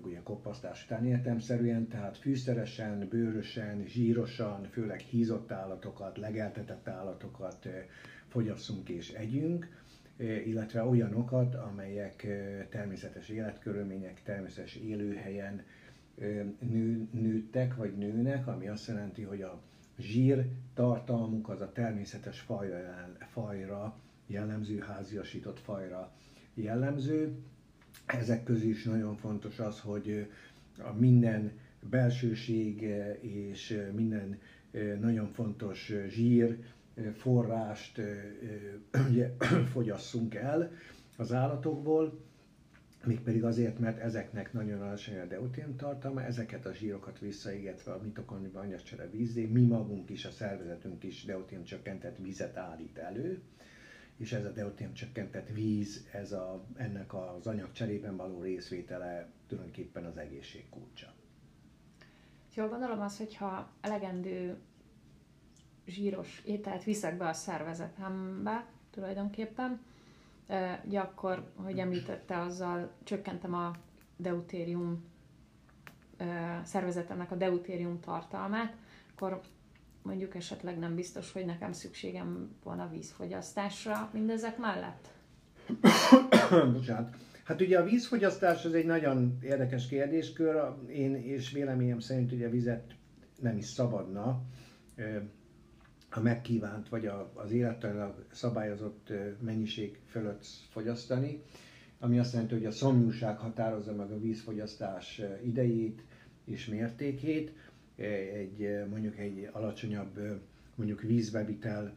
ugye kopasztás után értemszerűen, tehát fűszeresen, bőrösen, zsírosan, főleg hízott állatokat, legeltetett állatokat fogyasszunk és együnk, illetve olyanokat, amelyek természetes életkörülmények, természetes élőhelyen nő, nőttek vagy nőnek, ami azt jelenti, hogy a zsír tartalmuk az a természetes fajra, fajra jellemző, háziasított fajra jellemző, ezek közül is nagyon fontos az, hogy a minden belsőség és minden nagyon fontos zsír forrást ugye, fogyasszunk el az állatokból, mégpedig azért, mert ezeknek nagyon alacsony a deutén tartalma, ezeket a zsírokat visszaégetve a mitokondriba anyagcsere vízé, mi magunk is, a szervezetünk is deutén csökkentett vizet állít elő, és ez a deutén csökkentett víz, ez a, ennek az anyagcserében való részvétele tulajdonképpen az egészség kulcsa. Jól gondolom az, hogyha elegendő zsíros ételt viszek be a szervezetembe tulajdonképpen, ugye akkor, hogy említette, azzal csökkentem a deutérium szervezetemnek a deutérium tartalmát, akkor mondjuk esetleg nem biztos, hogy nekem szükségem van a vízfogyasztásra mindezek mellett? Bocsánat. Hát ugye a vízfogyasztás az egy nagyon érdekes kérdéskör. Én és véleményem szerint ugye vizet nem is szabadna a megkívánt vagy a, az élettanilag szabályozott mennyiség fölött fogyasztani, ami azt jelenti, hogy a szomjúság határozza meg a vízfogyasztás idejét és mértékét, egy mondjuk egy alacsonyabb mondjuk vízbevitel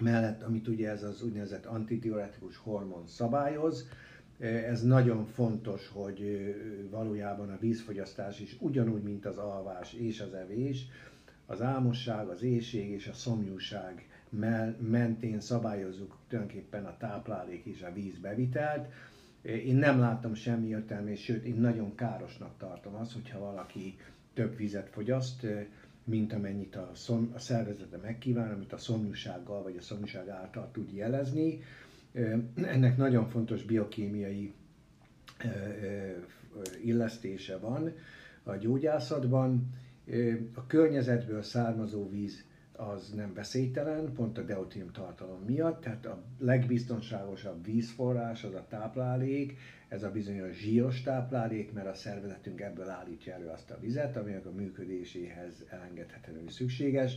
mellett, amit ugye ez az úgynevezett antidiuretikus hormon szabályoz. Ez nagyon fontos, hogy valójában a vízfogyasztás is ugyanúgy, mint az alvás és az evés, az álmosság, az éjség és a szomjúság mentén szabályozzuk tulajdonképpen a táplálék és a vízbevitelt. Én nem láttam semmi értelmét, sőt, én nagyon károsnak tartom az, hogyha valaki több vizet fogyaszt, mint amennyit a, szom, a szervezete megkíván, amit a szomjúsággal vagy a szomjúság által tud jelezni. Ennek nagyon fontos biokémiai illesztése van a gyógyászatban a környezetből származó víz az nem veszélytelen, pont a deutérium tartalom miatt, tehát a legbiztonságosabb vízforrás az a táplálék, ez a bizonyos zsíros táplálék, mert a szervezetünk ebből állítja elő azt a vizet, aminek a működéséhez elengedhetetlenül szükséges.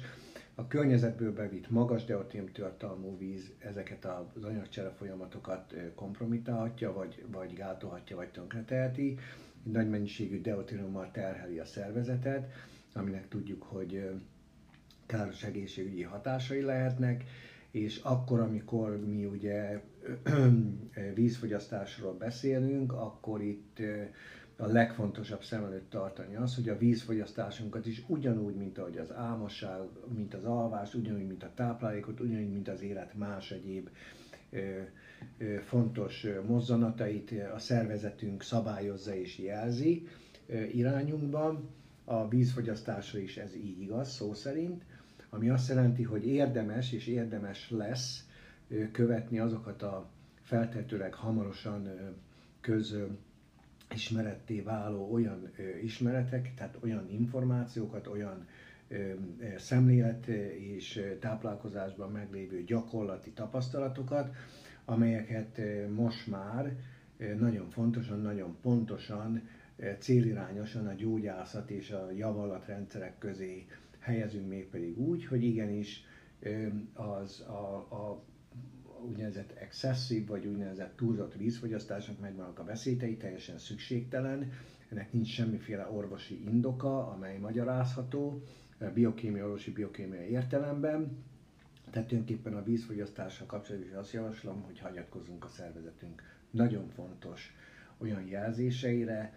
A környezetből bevitt magas deutérium tartalmú víz ezeket az anyagcsere folyamatokat kompromitálhatja, vagy, vagy gátolhatja, vagy tönkreteheti. Nagy mennyiségű deutériummal terheli a szervezetet, aminek tudjuk, hogy káros egészségügyi hatásai lehetnek, és akkor, amikor mi ugye vízfogyasztásról beszélünk, akkor itt a legfontosabb szem előtt tartani az, hogy a vízfogyasztásunkat is ugyanúgy, mint ahogy az álmosság, mint az alvás, ugyanúgy, mint a táplálékot, ugyanúgy, mint az élet más egyéb fontos mozzanatait a szervezetünk szabályozza és jelzi irányunkban a vízfogyasztásra is ez így igaz, szó szerint, ami azt jelenti, hogy érdemes és érdemes lesz követni azokat a feltetőleg hamarosan köz ismeretté váló olyan ismeretek, tehát olyan információkat, olyan szemlélet és táplálkozásban meglévő gyakorlati tapasztalatokat, amelyeket most már nagyon fontosan, nagyon pontosan célirányosan a gyógyászat és a javallatrendszerek közé helyezünk mégpedig úgy, hogy igenis az a, a úgynevezett excessive, vagy úgynevezett túlzott vízfogyasztásnak megvannak a veszélytei, teljesen szükségtelen, ennek nincs semmiféle orvosi indoka, amely magyarázható, biokémia, orvosi biokémia értelemben, tehát tulajdonképpen a vízfogyasztással kapcsolatban is azt javaslom, hogy hagyatkozzunk a szervezetünk nagyon fontos olyan jelzéseire,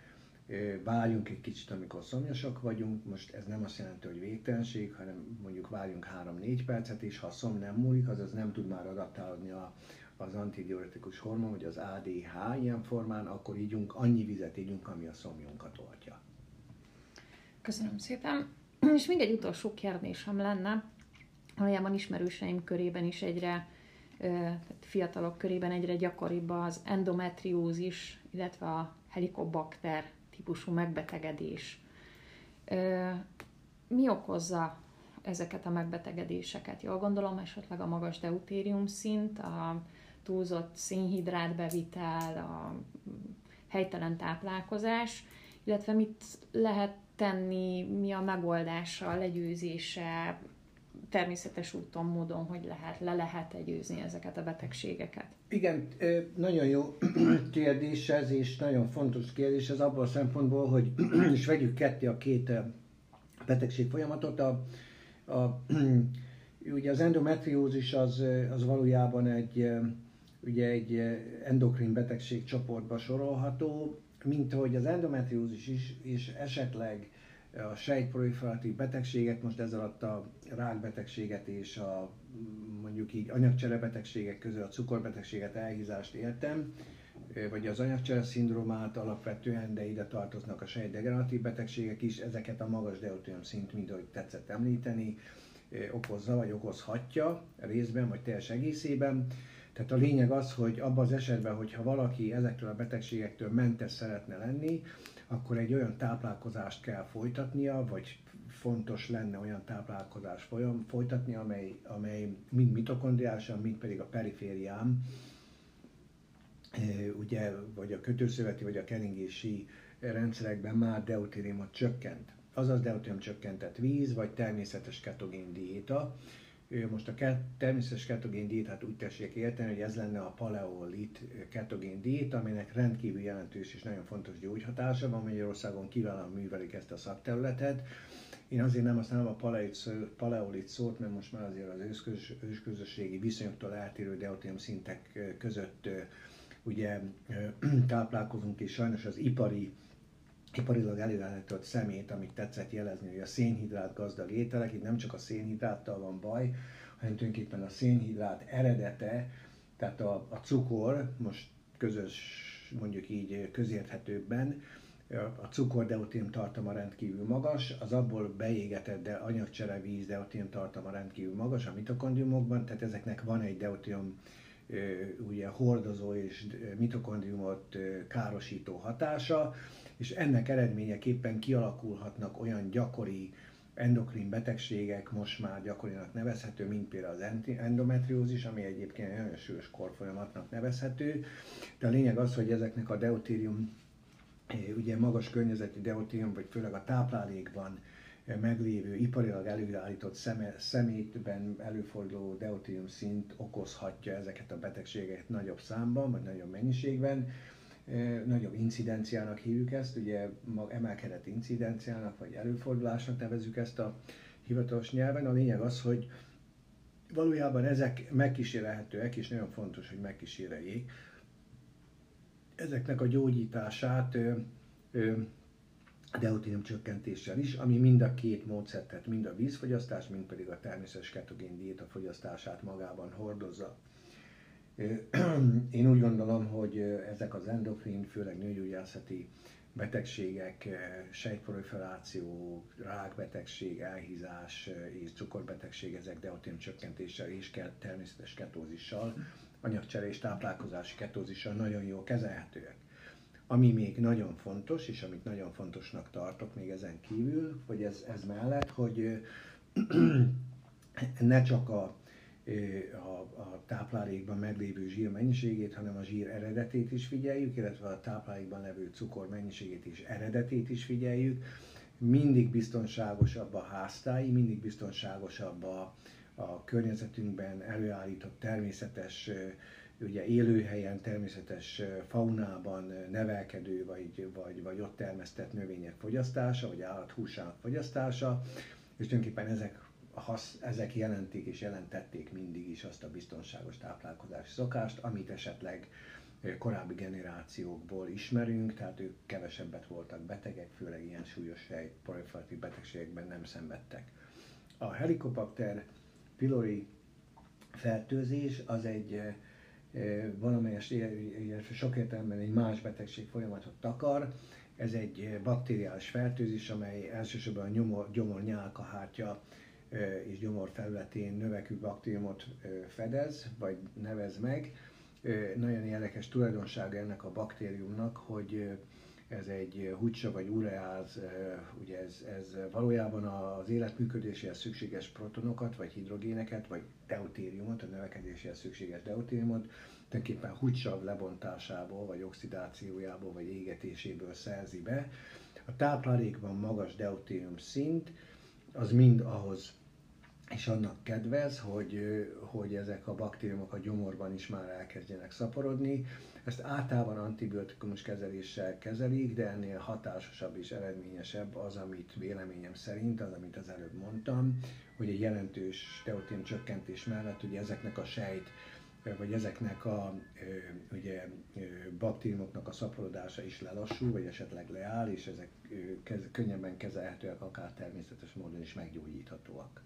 várjunk egy kicsit, amikor szomjasak vagyunk, most ez nem azt jelenti, hogy végtelenség, hanem mondjuk várjunk 3-4 percet, és ha a szom nem múlik, azaz nem tud már adaptálódni a, az antidiuretikus hormon, vagy az ADH ilyen formán, akkor ígyunk, annyi vizet ígyunk, ami a szomjunkat oltja. Köszönöm szépen. És még egy utolsó kérdésem lenne, valójában ismerőseim körében is egyre, fiatalok körében egyre gyakoribb az endometriózis, illetve a helikobakter típusú megbetegedés. Mi okozza ezeket a megbetegedéseket? Jól gondolom, esetleg a magas deutérium szint, a túlzott szénhidrát bevitel, a helytelen táplálkozás, illetve mit lehet tenni, mi a megoldása, a legyőzése, természetes úton, módon, hogy lehet, le lehet győzni ezeket a betegségeket? Igen, nagyon jó kérdés ez, és nagyon fontos kérdés ez abban a szempontból, hogy is vegyük ketté a két betegség folyamatot. A, a ugye az endometriózis az, az valójában egy, ugye egy endokrin betegség csoportba sorolható, mint ahogy az endometriózis is, és esetleg a sejtproliferatív betegségek, most ez alatt a rákbetegséget és a mondjuk így anyagcsere betegségek közül a cukorbetegséget, elhízást értem, vagy az anyagcsere szindrómát alapvetően, de ide tartoznak a sejtdegeneratív betegségek is, ezeket a magas deutérium szint, mint ahogy tetszett említeni, okozza vagy okozhatja részben vagy teljes egészében. Tehát a lényeg az, hogy abban az esetben, hogyha valaki ezektől a betegségektől mentes szeretne lenni, akkor egy olyan táplálkozást kell folytatnia, vagy fontos lenne olyan táplálkozás folyam, folytatni, amely, amely mind mitokondriálisan, mind pedig a periférián, ugye, vagy a kötőszöveti, vagy a keringési rendszerekben már deutériumot csökkent. Azaz deutérium csökkentett víz, vagy természetes ketogén diéta, most a természetes ketogén diétát úgy tessék érteni, hogy ez lenne a paleolit ketogén diéta, aminek rendkívül jelentős és nagyon fontos gyógyhatása van. Magyarországon kiválóan művelik ezt a szakterületet. Én azért nem használom a paleolit szót, mert most már azért az ősközös, ősközösségi viszonyoktól eltérő deutérium szintek között ugye táplálkozunk, és sajnos az ipari iparilag előállított szemét, amit tetszett jelezni, hogy a szénhidrát gazdag ételek, itt nem csak a szénhidráttal van baj, hanem tulajdonképpen a szénhidrát eredete, tehát a, a cukor, most közös, mondjuk így közérthetőbben, a cukor deutérium tartalma rendkívül magas, az abból beégetett de anyagcsere víz deutérium tartalma rendkívül magas a mitokondriumokban, tehát ezeknek van egy deutérium ugye hordozó és mitokondriumot károsító hatása, és ennek eredményeképpen kialakulhatnak olyan gyakori endokrin betegségek, most már gyakorinak nevezhető, mint például az endometriózis, ami egyébként nagyon sűrűs korfolyamatnak nevezhető. De a lényeg az, hogy ezeknek a deutérium, ugye magas környezeti deutérium, vagy főleg a táplálékban meglévő iparilag előállított szemétben előforduló deutérium szint okozhatja ezeket a betegségeket nagyobb számban, vagy nagyobb mennyiségben nagyobb incidenciának hívjuk ezt, ugye emelkedett incidenciának vagy előfordulásnak nevezük ezt a hivatalos nyelven. A lényeg az, hogy valójában ezek megkísérelhetőek, és nagyon fontos, hogy megkíséreljék ezeknek a gyógyítását deutérium csökkentéssel is, ami mind a két módszert, tehát mind a vízfogyasztás, mind pedig a természetes ketogén diéta fogyasztását magában hordozza. Én úgy gondolom, hogy ezek az endokrin, főleg nőgyógyászati betegségek, sejtproliferáció, rákbetegség, elhízás és cukorbetegség, ezek deutérium csökkentéssel és természetes ketózissal, anyagcsere és táplálkozási ketózissal nagyon jól kezelhetőek. Ami még nagyon fontos, és amit nagyon fontosnak tartok még ezen kívül, hogy ez, ez mellett, hogy ne csak a a, a táplálékban meglévő zsír mennyiségét, hanem a zsír eredetét is figyeljük, illetve a táplálékban levő cukor mennyiségét is eredetét is figyeljük. Mindig biztonságosabb a háztáji, mindig biztonságosabb a, a környezetünkben előállított természetes ugye élőhelyen, természetes faunában nevelkedő vagy, vagy, vagy ott termesztett növények fogyasztása, vagy állathúsának fogyasztása, és tulajdonképpen ezek hasz, ezek jelentik és jelentették mindig is azt a biztonságos táplálkozási szokást, amit esetleg korábbi generációkból ismerünk, tehát ők kevesebbet voltak betegek, főleg ilyen súlyos proliferatív betegségekben nem szenvedtek. A helikobakter pylori fertőzés az egy valamelyes, sok értelemben egy más betegség folyamatot takar. Ez egy bakteriális fertőzés, amely elsősorban a nyomor, gyomor nyálkahártya és gyomor felületén növekvő baktériumot fedez, vagy nevez meg. Nagyon érdekes tulajdonsága ennek a baktériumnak, hogy ez egy húcsa vagy ureáz, ugye ez, ez valójában az életműködéséhez szükséges protonokat, vagy hidrogéneket, vagy deutériumot, a növekedéséhez szükséges deutériumot, tulajdonképpen húcsav lebontásából, vagy oxidációjából, vagy égetéséből szerzi be. A táplálékban magas deutérium szint, az mind ahhoz és annak kedvez, hogy, hogy ezek a baktériumok a gyomorban is már elkezdjenek szaporodni. Ezt általában antibiotikumos kezeléssel kezelik, de ennél hatásosabb és eredményesebb az, amit véleményem szerint, az, amit az előbb mondtam, hogy egy jelentős deutén csökkentés mellett ugye ezeknek a sejt vagy ezeknek a ugye, baktériumoknak a szaporodása is lelassul, vagy esetleg leáll, és ezek könnyebben kezelhetőek, akár természetes módon is meggyógyíthatóak.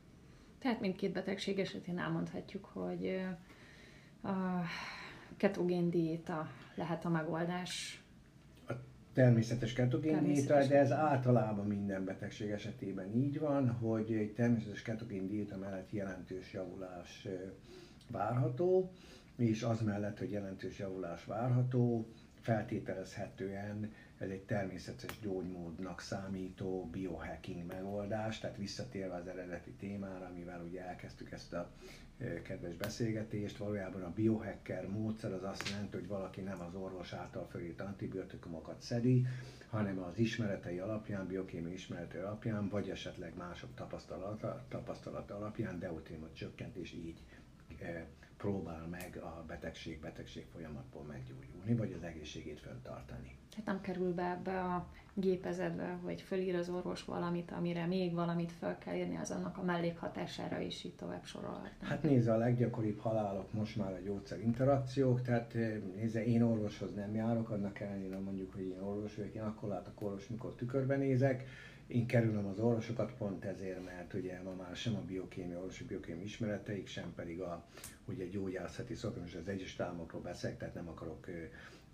Tehát mindkét betegség esetén elmondhatjuk, hogy a ketogén diéta lehet a megoldás. A természetes ketogén diéta, de ez általában minden betegség esetében így van, hogy egy természetes ketogén diéta mellett jelentős javulás várható, és az mellett, hogy jelentős javulás várható, feltételezhetően ez egy természetes gyógymódnak számító biohacking megoldás, tehát visszatérve az eredeti témára, amivel ugye elkezdtük ezt a kedves beszélgetést, valójában a biohacker módszer az azt jelenti, hogy valaki nem az orvos által fölírt antibiotikumokat szedi, hanem az ismeretei alapján, biokémiai ismeretei alapján, vagy esetleg mások tapasztalata, tapasztalata alapján deutérimot csökkent, és így próbál meg a betegség, betegség folyamatból meggyógyulni, vagy az egészségét föntartani. Hát nem kerül be ebbe a gépezetbe, hogy fölír az orvos valamit, amire még valamit fel kell írni, az annak a mellékhatására is így tovább sorolhatnám. Hát nézze, a leggyakoribb halálok most már a gyógyszer interakciók, tehát nézze, én orvoshoz nem járok, annak ellenére mondjuk, hogy én orvos vagyok, én akkor látok orvos, mikor tükörben nézek, én kerülöm az orvosokat pont ezért, mert ugye ma már sem a biokémia, orvosi biokémia ismereteik, sem pedig a ugye gyógyászati szakon, és az egyes államokról beszélek, tehát nem akarok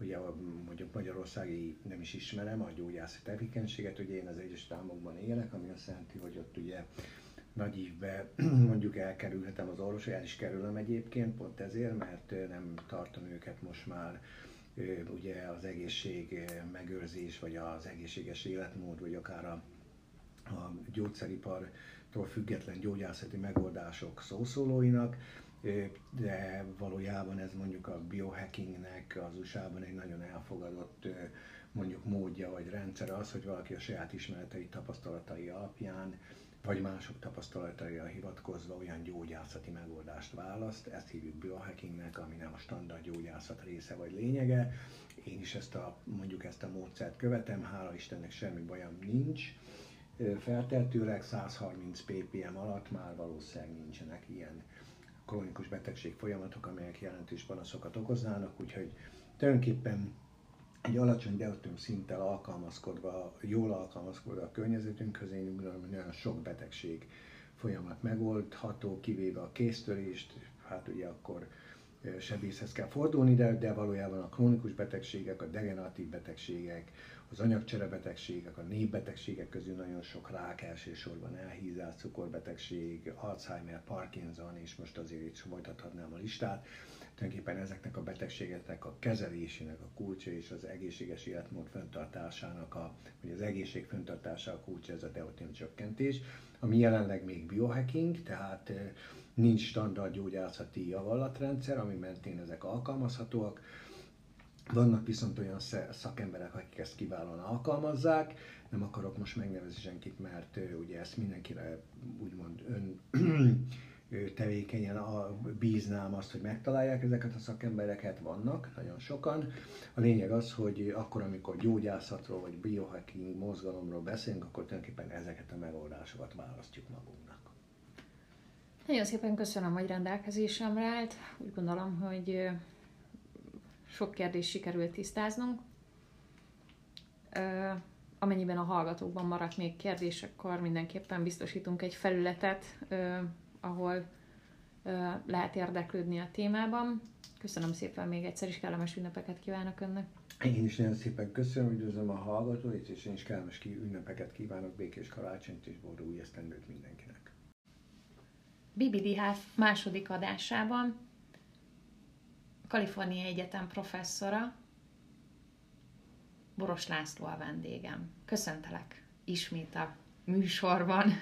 ugye mondjuk Magyarországi nem is ismerem a gyógyászati tevékenységet, ugye én az egyes államokban élek, ami azt jelenti, hogy ott ugye nagy évbe mondjuk elkerülhetem az orvos, el is kerülöm egyébként, pont ezért, mert nem tartom őket most már ugye az egészség megőrzés, vagy az egészséges életmód, vagy akár a a gyógyszeripartól független gyógyászati megoldások szószólóinak, de valójában ez mondjuk a biohackingnek az USA-ban egy nagyon elfogadott mondjuk módja vagy rendszer az, hogy valaki a saját ismeretei, tapasztalatai alapján vagy mások tapasztalataira hivatkozva olyan gyógyászati megoldást választ, ezt hívjuk biohackingnek, ami nem a standard gyógyászat része vagy lényege. Én is ezt a, mondjuk ezt a módszert követem, hála Istennek semmi bajom nincs, feltehetőleg 130 ppm alatt már valószínűleg nincsenek ilyen krónikus betegség folyamatok, amelyek jelentős panaszokat okoznának, úgyhogy tulajdonképpen egy alacsony deutum szinttel alkalmazkodva, jól alkalmazkodva a környezetünkhöz, én gondolom, hogy nagyon sok betegség folyamat megoldható, kivéve a kéztörést, hát ugye akkor sebészhez kell fordulni, de, de valójában a krónikus betegségek, a degeneratív betegségek, az anyagcserebetegségek, a népbetegségek közül nagyon sok rák, elsősorban elhízás, cukorbetegség, Alzheimer, Parkinson, és most azért itt folytathatnám a listát. Tulajdonképpen ezeknek a betegségeknek a kezelésének a kulcsa és az egészséges életmód fenntartásának, a, vagy az egészség fenntartása a kulcsa, ez a deutin csökkentés, ami jelenleg még biohacking, tehát nincs standard gyógyászati javallatrendszer, ami mentén ezek alkalmazhatóak, vannak viszont olyan szakemberek, akik ezt kiválóan alkalmazzák, nem akarok most megnevezni senkit, mert ugye ezt mindenkire úgymond ön tevékenyen a, bíznám azt, hogy megtalálják ezeket a szakembereket, vannak, nagyon sokan. A lényeg az, hogy akkor, amikor gyógyászatról vagy biohacking mozgalomról beszélünk, akkor tulajdonképpen ezeket a megoldásokat választjuk magunknak. Nagyon szépen köszönöm, hogy rendelkezésemre állt. Úgy gondolom, hogy sok kérdést sikerült tisztáznunk. Amennyiben a hallgatókban maradt még kérdés, akkor mindenképpen biztosítunk egy felületet, ahol lehet érdeklődni a témában. Köszönöm szépen még egyszer, is kellemes ünnepeket kívánok Önnek. Én is nagyon szépen köszönöm, üdvözlöm a hallgatóit, és én is kellemes ünnepeket kívánok, békés karácsonyt és boldog új esztendőt mindenkinek. BBDH második adásában Kalifornia Egyetem professzora, Boros László a vendégem. Köszöntelek ismét a műsorban.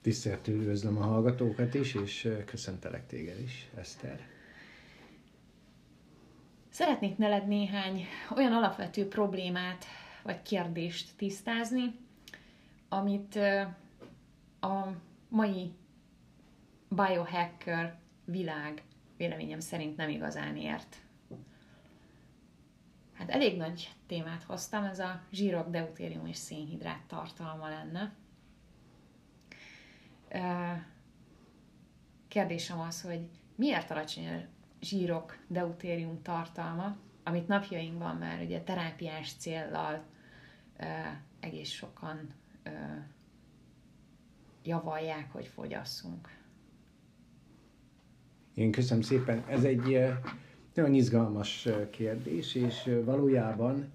Tisztelettel üdvözlöm a hallgatókat is, és köszöntelek téged is, Eszter. Szeretnék neled néhány olyan alapvető problémát vagy kérdést tisztázni, amit a mai biohacker világ véleményem szerint nem igazán ért. Hát elég nagy témát hoztam, ez a zsírok, deutérium és szénhidrát tartalma lenne. kérdésem az, hogy miért alacsony a zsírok deutérium tartalma, amit napjainkban már ugye terápiás céllal egész sokan javalják, hogy fogyasszunk. Én köszönöm szépen. Ez egy nagyon izgalmas kérdés, és valójában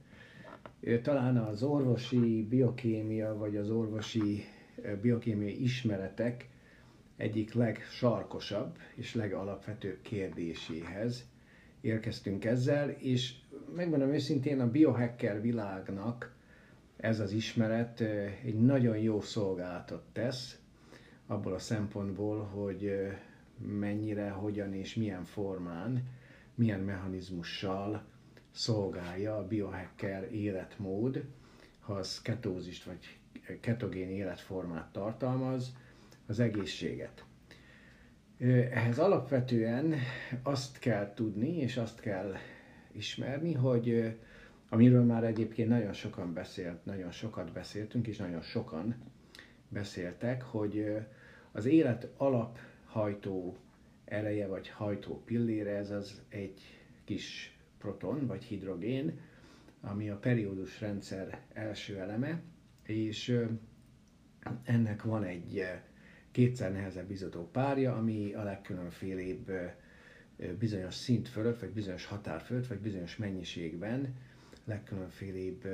talán az orvosi biokémia, vagy az orvosi biokémiai ismeretek egyik legsarkosabb és legalapvetőbb kérdéséhez érkeztünk ezzel, és megmondom őszintén, a biohacker világnak ez az ismeret egy nagyon jó szolgálatot tesz, abból a szempontból, hogy mennyire, hogyan és milyen formán, milyen mechanizmussal szolgálja a biohacker életmód, ha az ketózist vagy ketogén életformát tartalmaz, az egészséget. Ehhez alapvetően azt kell tudni, és azt kell ismerni, hogy amiről már egyébként nagyon sokan beszélt, nagyon sokat beszéltünk, és nagyon sokan beszéltek, hogy az élet alaphajtó ereje, vagy hajtó pillére, ez az egy kis proton, vagy hidrogén, ami a periódus rendszer első eleme, és ennek van egy kétszer nehezebb izotó párja, ami a legkülönfélébb bizonyos szint fölött, vagy bizonyos határ fölött, vagy bizonyos mennyiségben legkülönfélébb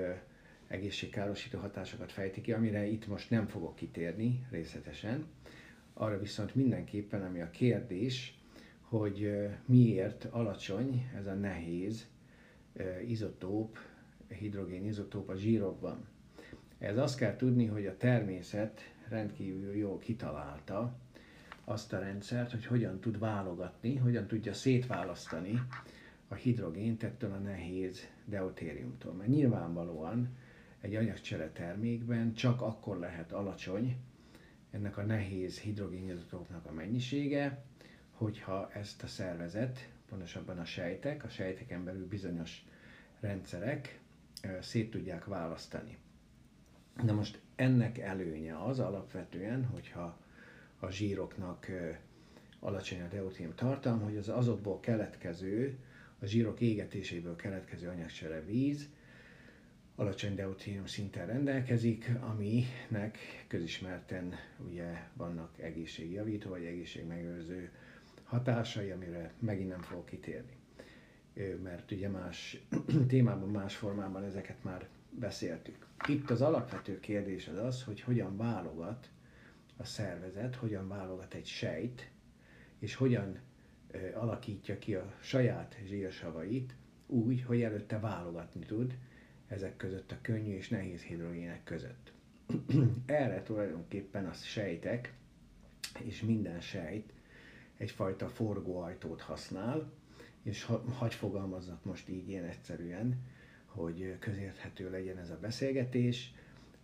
egészségkárosító hatásokat fejti ki, amire itt most nem fogok kitérni részletesen. Arra viszont mindenképpen, ami a kérdés, hogy miért alacsony ez a nehéz izotóp, hidrogén izotóp a zsírokban. Ez azt kell tudni, hogy a természet rendkívül jól kitalálta azt a rendszert, hogy hogyan tud válogatni, hogyan tudja szétválasztani a hidrogént ettől a nehéz deutériumtól. Mert nyilvánvalóan egy anyagcsere termékben csak akkor lehet alacsony ennek a nehéz hidrogénizotopnak a mennyisége, hogyha ezt a szervezet, pontosabban a sejtek, a sejteken belül bizonyos rendszerek szét tudják választani. Na most ennek előnye az alapvetően, hogyha a zsíroknak alacsony a deutérium tartalma, hogy az azokból keletkező, a zsírok égetéséből keletkező anyagcsere víz alacsony deutérium szinten rendelkezik, aminek közismerten ugye vannak egészségjavító vagy egészségmegőrző hatásai, amire megint nem fogok kitérni. Mert ugye más témában, más formában ezeket már beszéltük. Itt az alapvető kérdés az az, hogy hogyan válogat a szervezet, hogyan válogat egy sejt, és hogyan alakítja ki a saját zsírsavait úgy, hogy előtte válogatni tud ezek között a könnyű és nehéz hidrogének között. Erre tulajdonképpen a sejtek, és minden sejt egyfajta forgóajtót használ, és ha, hagy fogalmaznak most így ilyen egyszerűen, hogy közérthető legyen ez a beszélgetés.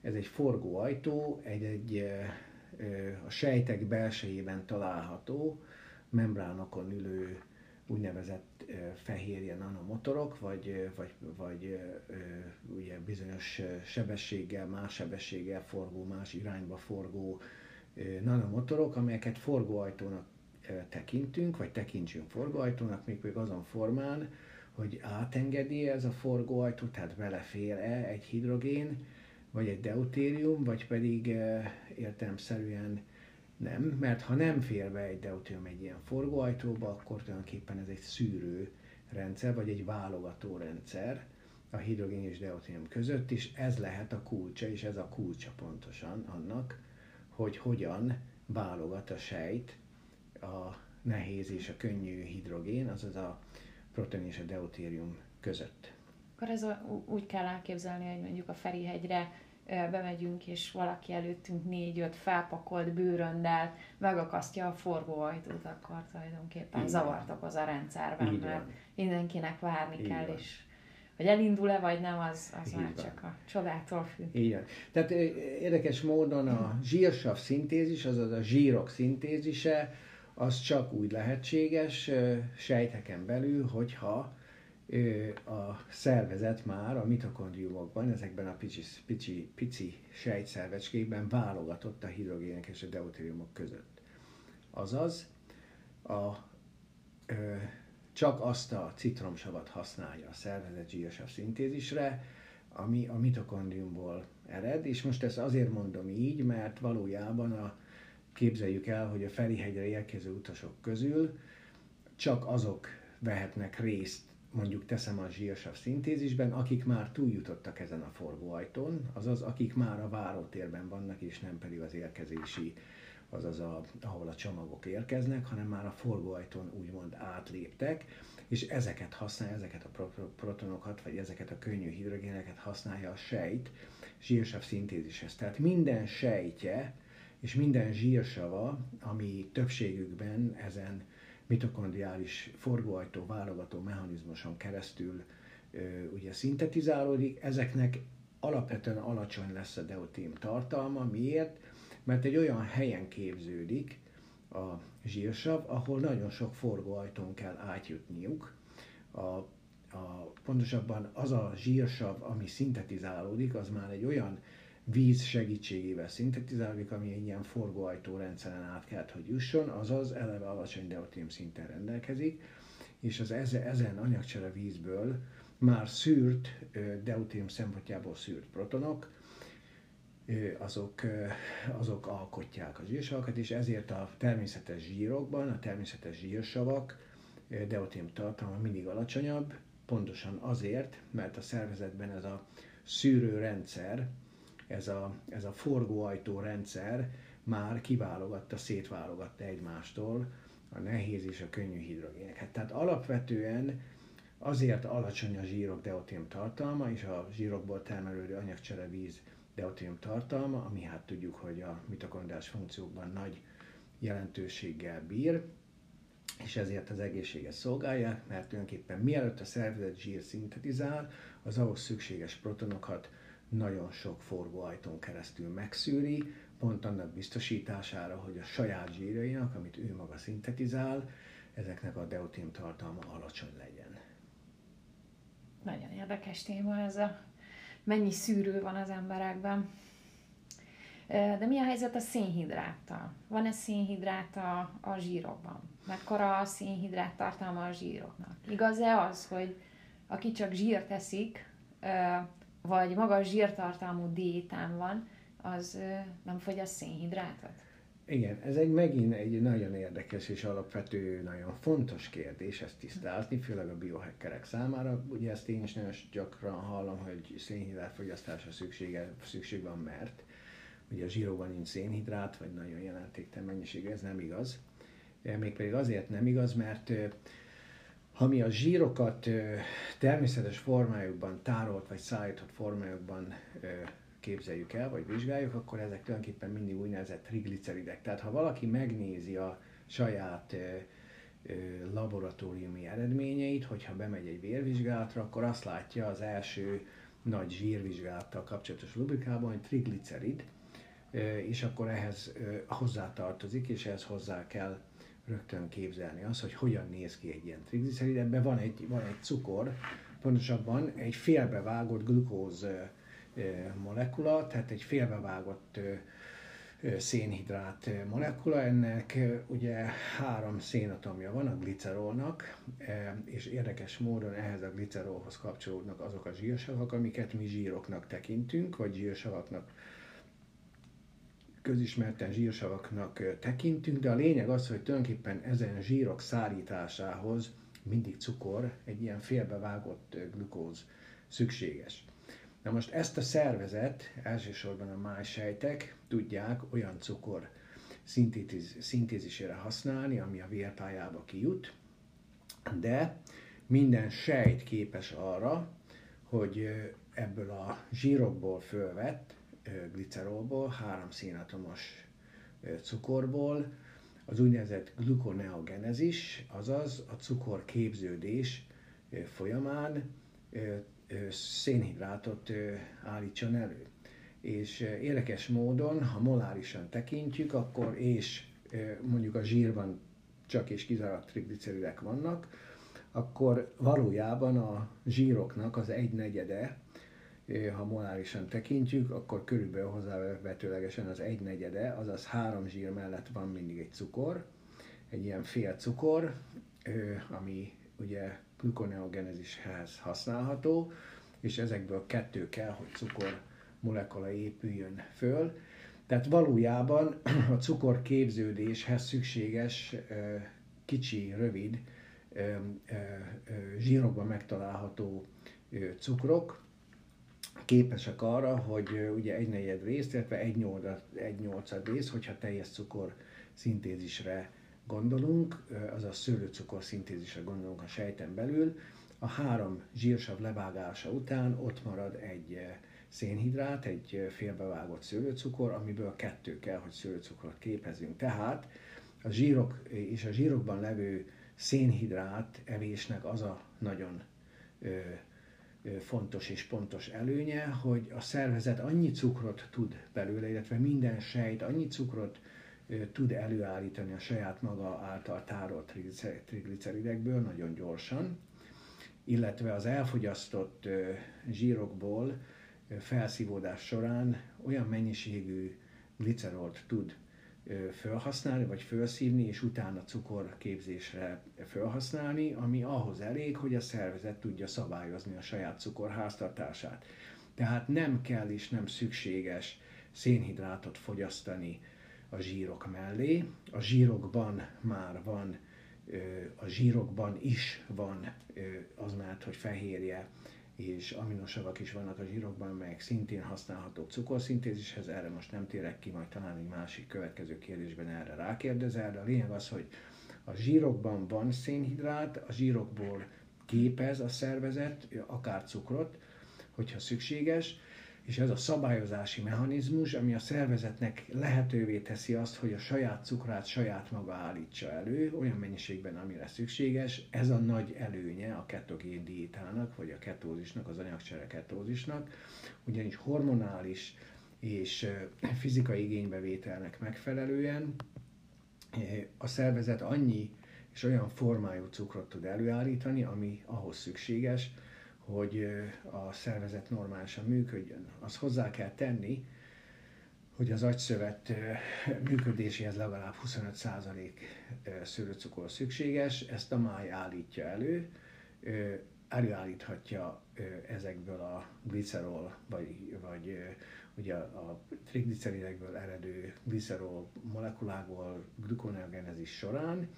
Ez egy forgóajtó, egy, egy a sejtek belsejében található, membránokon ülő úgynevezett fehérje nanomotorok, vagy, vagy, vagy ugye bizonyos sebességgel, más sebességgel forgó, más irányba forgó nanomotorok, amelyeket forgóajtónak tekintünk, vagy tekintsünk forgóajtónak, még azon formán, hogy átengedi ez a forgóajtó, tehát belefér-e egy hidrogén, vagy egy deutérium, vagy pedig értelemszerűen nem, mert ha nem fér be egy deutérium egy ilyen forgóajtóba, akkor tulajdonképpen ez egy szűrő rendszer, vagy egy válogató rendszer a hidrogén és deutérium között, és ez lehet a kulcsa, és ez a kulcsa pontosan annak, hogy hogyan válogat a sejt a nehéz és a könnyű hidrogén, azaz a protein és a deutérium között. Akkor ez a, úgy kell elképzelni, hogy mondjuk a Ferihegyre bemegyünk, és valaki előttünk négy-öt felpakolt bőröndel megakasztja a forgóajtót, akkor tulajdonképpen Igen. zavart okoz a rendszerben, Igen. mert mindenkinek várni Igen. kell, és hogy elindul-e vagy nem, az, az már csak a csodától függ. Igen. Tehát érdekes módon a zsírsav szintézis, azaz a zsírok szintézise, az csak úgy lehetséges sejteken belül, hogyha a szervezet már a mitokondriumokban, ezekben a pici, pici, pici sejtszervecskékben válogatott a hidrogének és a deutériumok között. Azaz, a, ö, csak azt a citromsavat használja a szervezet zsírsav szintézisre, ami a mitokondriumból ered, és most ezt azért mondom így, mert valójában a, képzeljük el, hogy a Ferihegyre érkező utasok közül csak azok vehetnek részt, mondjuk teszem a zsírsav szintézisben, akik már túljutottak ezen a forgóajtón, azaz akik már a várótérben vannak, és nem pedig az érkezési, azaz a, ahol a csomagok érkeznek, hanem már a forgóajtón úgymond átléptek, és ezeket használja, ezeket a protonokat, vagy ezeket a könnyű hidrogéneket használja a sejt zsírsav szintézishez. Tehát minden sejtje és minden zsírsava, ami többségükben ezen mitokondriális forgóajtó válogató mechanizmuson keresztül ugye szintetizálódik, ezeknek alapvetően alacsony lesz a deutém tartalma. Miért? Mert egy olyan helyen képződik a zsírsav, ahol nagyon sok forgóajtón kell átjutniuk. A, a, pontosabban az a zsírsav, ami szintetizálódik, az már egy olyan víz segítségével szintetizálódik, ami egy ilyen forgóajtó rendszeren át kell, hogy jusson, azaz eleve alacsony deutérium szinten rendelkezik, és az ezen anyagcsere vízből már szűrt, deutérium szempontjából szűrt protonok, azok, azok alkotják az zsírsavakat, és ezért a természetes zsírokban, a természetes zsírsavak deutérium tartalma mindig alacsonyabb, pontosan azért, mert a szervezetben ez a szűrő rendszer, ez a, ez a forgóajtó rendszer már kiválogatta, szétválogatta egymástól a nehéz és a könnyű hidrogéneket. Tehát alapvetően azért alacsony a zsírok deutérium tartalma és a zsírokból termelődő anyagcsere víz deutérium tartalma, ami hát tudjuk, hogy a mitokondriás funkciókban nagy jelentőséggel bír, és ezért az egészséges szolgálják, mert tulajdonképpen mielőtt a szervezet zsír szintetizál, az ahhoz szükséges protonokat nagyon sok forgóajtón keresztül megszűri, pont annak biztosítására, hogy a saját zsírjainak, amit ő maga szintetizál, ezeknek a deutém tartalma alacsony legyen. Nagyon érdekes téma ez a mennyi szűrő van az emberekben. De mi a helyzet a szénhidráttal? Van-e szénhidrát a, a zsírokban? Mekkora a szénhidrát tartalma a zsíroknak? Igaz-e az, hogy aki csak zsírt eszik, vagy magas zsírtartalmú diétán van, az nem fogyaszt szénhidrátot? Igen, ez egy megint egy nagyon érdekes és alapvető, nagyon fontos kérdés ezt tisztázni, főleg a biohackerek számára. Ugye ezt én is nagyon gyakran hallom, hogy szénhidrát fogyasztásra szüksége, szükség van, mert ugye a zsíróban nincs szénhidrát, vagy nagyon jelentéktelen mennyiség, ez nem igaz. Mégpedig azért nem igaz, mert ha mi a zsírokat természetes formájukban, tárolt vagy szállított formájukban képzeljük el, vagy vizsgáljuk, akkor ezek tulajdonképpen mindig úgynevezett trigliceridek. Tehát ha valaki megnézi a saját laboratóriumi eredményeit, hogyha bemegy egy vérvizsgálatra, akkor azt látja az első nagy zsírvizsgálattal kapcsolatos rubrikában, hogy triglicerid, és akkor ehhez hozzátartozik, és ehhez hozzá kell rögtön képzelni az, hogy hogyan néz ki egy ilyen triglicerid. Ebben van egy, van egy cukor, pontosabban egy félbevágott glukóz molekula, tehát egy félbevágott szénhidrát molekula, ennek ugye három szénatomja van a glicerolnak, és érdekes módon ehhez a glicerolhoz kapcsolódnak azok a zsírsavak, amiket mi zsíroknak tekintünk, vagy zsírsavaknak közismerten zsírsavaknak tekintünk, de a lényeg az, hogy tulajdonképpen ezen zsírok szállításához mindig cukor, egy ilyen félbevágott glukóz szükséges. Na most ezt a szervezet, elsősorban a májsejtek tudják olyan cukor szintétiz, szintézisére használni, ami a vértájába kijut, de minden sejt képes arra, hogy ebből a zsírokból fölvett glicerolból, három szénatomos cukorból, az úgynevezett gluconeogenezis, azaz a cukor képződés folyamán szénhidrátot állítson elő. És érdekes módon, ha molárisan tekintjük, akkor és mondjuk a zsírban csak és kizárólag trigliceridek vannak, akkor valójában a zsíroknak az egy negyede ha molárisan tekintjük, akkor körülbelül hozzávetőlegesen az egy negyede, azaz három zsír mellett van mindig egy cukor. egy ilyen fél cukor, ami ugye glukoneogenezishez használható, és ezekből kettő kell, hogy cukor molekula épüljön föl. Tehát valójában a cukor képződéshez szükséges kicsi, rövid, zsírokban megtalálható cukrok képesek arra, hogy ugye egy negyed részt, illetve egy, nyolcad, egy nyolcad rész, hogyha teljes cukor szintézisre gondolunk, azaz szőlőcukor szintézisre gondolunk a sejten belül, a három zsírsav levágása után ott marad egy szénhidrát, egy félbevágott szőlőcukor, amiből kettő kell, hogy szőlőcukrot képezünk. Tehát a zsírok és a zsírokban levő szénhidrát evésnek az a nagyon fontos és pontos előnye, hogy a szervezet annyi cukrot tud belőle, illetve minden sejt annyi cukrot tud előállítani a saját maga által tárolt trigliceridekből nagyon gyorsan, illetve az elfogyasztott zsírokból felszívódás során olyan mennyiségű glicerolt tud felhasználni, vagy felszívni, és utána cukorképzésre felhasználni, ami ahhoz elég, hogy a szervezet tudja szabályozni a saját cukorháztartását. Tehát nem kell és nem szükséges szénhidrátot fogyasztani a zsírok mellé. A zsírokban már van, a zsírokban is van az mert, hogy fehérje, és aminosavak is vannak a zsírokban, melyek szintén használhatók cukorszintézishez, erre most nem térek ki, majd talán egy másik következő kérdésben erre rákérdezel, de a lényeg az, hogy a zsírokban van szénhidrát, a zsírokból képez a szervezet akár cukrot, hogyha szükséges, és ez a szabályozási mechanizmus, ami a szervezetnek lehetővé teszi azt, hogy a saját cukrát saját maga állítsa elő, olyan mennyiségben, amire szükséges, ez a nagy előnye a ketogén diétának, vagy a ketózisnak, az anyagcsere ketózisnak, ugyanis hormonális és fizikai igénybevételnek megfelelően a szervezet annyi és olyan formájú cukrot tud előállítani, ami ahhoz szükséges, hogy a szervezet normálisan működjön. Azt hozzá kell tenni, hogy az agyszövet működéséhez legalább 25% szőlőcukor szükséges, ezt a máj állítja elő, előállíthatja ezekből a glicerol, vagy, vagy ugye a trigliceridekből eredő glicerol molekulákból glukoneogenezis során,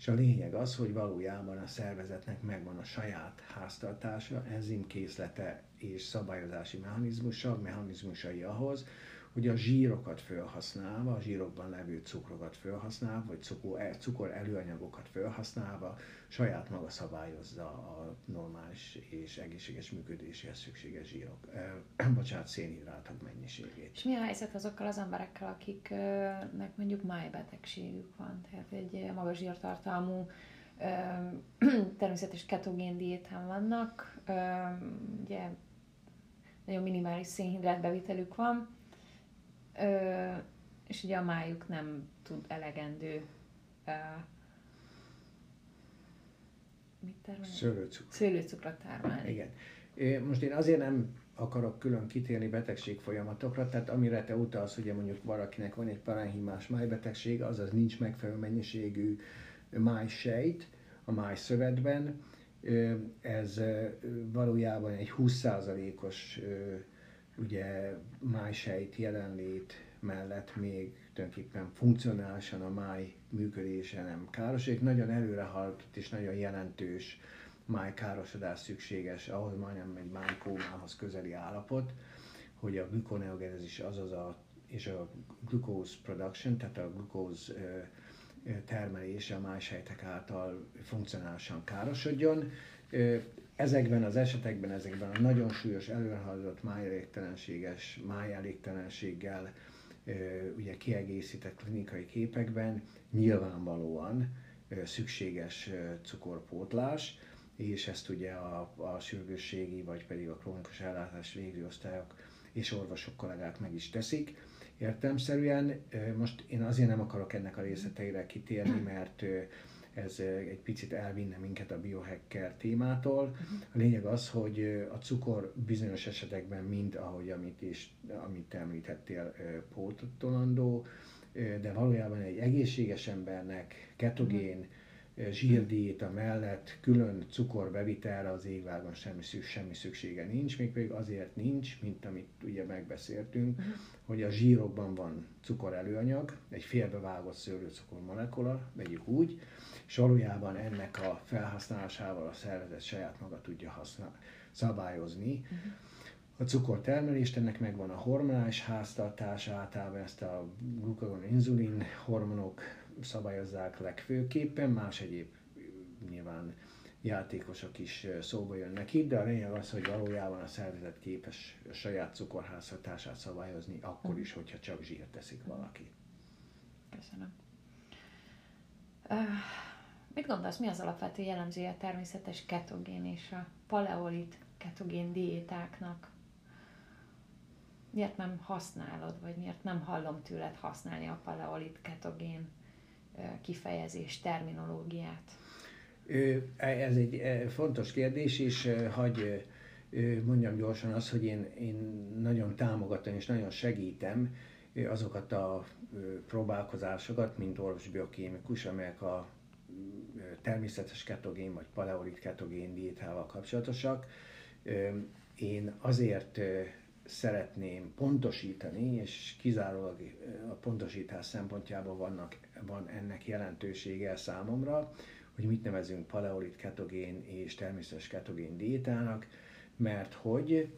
és a lényeg az, hogy valójában a szervezetnek megvan a saját háztartása, enzimkészlete és szabályozási mechanizmusa, mechanizmusai ahhoz, hogy a zsírokat felhasználva, a zsírokban levő cukrokat felhasználva, vagy cukor, e, cukor előanyagokat felhasználva saját maga szabályozza a normális és egészséges működéséhez szükséges zsírok, eh, bocsánat, szénhidrátok mennyiségét. És mi a helyzet azokkal az emberekkel, akiknek mondjuk májbetegségük van, tehát egy magas zsírtartalmú természetes ketogén diétán vannak, ugye nagyon minimális szénhidrát bevitelük van, Ö, és ugye a májuk nem tud elegendő ö, mit termelni? Szőlőcukor. Szőlőcukrot termelni. Igen. Most én azért nem akarok külön kitérni betegség folyamatokra, tehát amire te utalsz, ugye mondjuk valakinek van egy parenhimás májbetegség, azaz nincs megfelelő mennyiségű májsejt a májszövetben, ez valójában egy 20%-os ugye májsejt jelenlét mellett még tulajdonképpen funkcionálisan a máj működése nem károsodik. Nagyon előre haladott és nagyon jelentős májkárosodás szükséges, ahhoz majdnem egy májkómához közeli állapot, hogy a glukoneogenezis, azaz a, és a glucose production, tehát a glucose termelése a májsejtek által funkcionálisan károsodjon. Ezekben az esetekben, ezekben a nagyon súlyos előrehaladott májelégtelenséges, májelégtelenséggel ugye kiegészített klinikai képekben nyilvánvalóan szükséges cukorpótlás, és ezt ugye a, a sürgősségi vagy pedig a krónikus ellátás végző osztályok és orvosok kollégák meg is teszik. Értelmszerűen most én azért nem akarok ennek a részleteire kitérni, mert ez egy picit elvinne minket a biohacker témától. A lényeg az, hogy a cukor bizonyos esetekben mind, ahogy amit is, amit említettél, pótolandó, de valójában egy egészséges embernek ketogén zsírdiéta mellett külön cukorbevitelre az égvágon semmi, semmi szüksége nincs, még pedig azért nincs, mint amit ugye megbeszéltünk, uh-huh. hogy a zsírokban van cukor előanyag, egy félbevágott szőlőcukor molekula, vegyük úgy, és valójában ennek a felhasználásával a szervezet saját maga tudja használ, szabályozni. Uh-huh a cukortermelést, ennek megvan a hormonális háztartás, általában ezt a glukagon inzulin hormonok szabályozzák legfőképpen, más egyéb nyilván játékosok is szóba jönnek itt, de a lényeg az, hogy valójában a szervezet képes a saját cukorháztartását szabályozni, akkor is, hogyha csak zsírt teszik valaki. Köszönöm. Mit gondolsz, mi az alapvető jellemzője a természetes ketogén és a paleolit ketogén diétáknak? miért nem használod, vagy miért nem hallom tőled használni a paleolit ketogén kifejezés, terminológiát? Ez egy fontos kérdés, és hagy mondjam gyorsan azt, hogy én, én nagyon támogatom és nagyon segítem azokat a próbálkozásokat, mint orvosbiokémikus, amelyek a természetes ketogén vagy paleolit ketogén diétával kapcsolatosak. Én azért szeretném pontosítani, és kizárólag a pontosítás szempontjából vannak, van ennek jelentősége számomra, hogy mit nevezünk paleolit ketogén és természetes ketogén diétának, mert hogy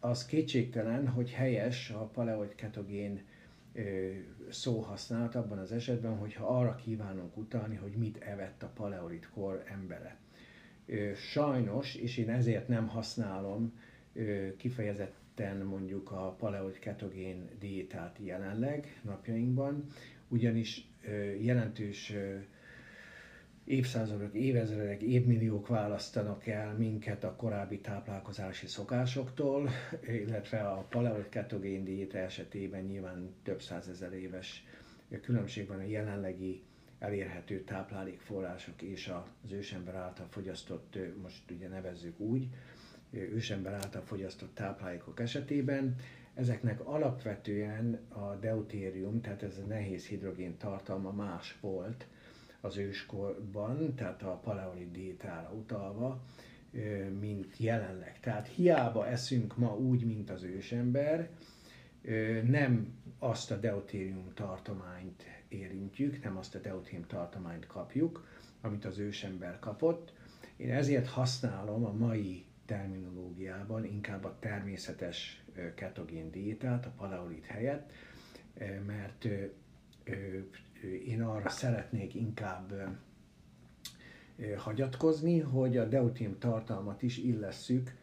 az kétségtelen, hogy helyes a paleolit ketogén szó használat abban az esetben, hogyha arra kívánunk utalni, hogy mit evett a paleolit kor embere. Sajnos, és én ezért nem használom kifejezett kifejezetten mondjuk a paleoid ketogén diétát jelenleg napjainkban, ugyanis jelentős évszázadok, évezredek, évmilliók választanak el minket a korábbi táplálkozási szokásoktól, illetve a paleoid ketogén diéta esetében nyilván több százezer éves különbség van a jelenlegi elérhető táplálékforrások és az ősember által fogyasztott, most ugye nevezzük úgy, ősember által fogyasztott táplálékok esetében. Ezeknek alapvetően a deutérium, tehát ez a nehéz hidrogén tartalma más volt az őskorban, tehát a paleolit diétára utalva, mint jelenleg. Tehát hiába eszünk ma úgy, mint az ősember, nem azt a deutérium tartományt érintjük, nem azt a deutérium tartományt kapjuk, amit az ősember kapott. Én ezért használom a mai terminológiában inkább a természetes ketogén diétát, a paleolit helyett, mert én arra szeretnék inkább hagyatkozni, hogy a deutin tartalmat is illesszük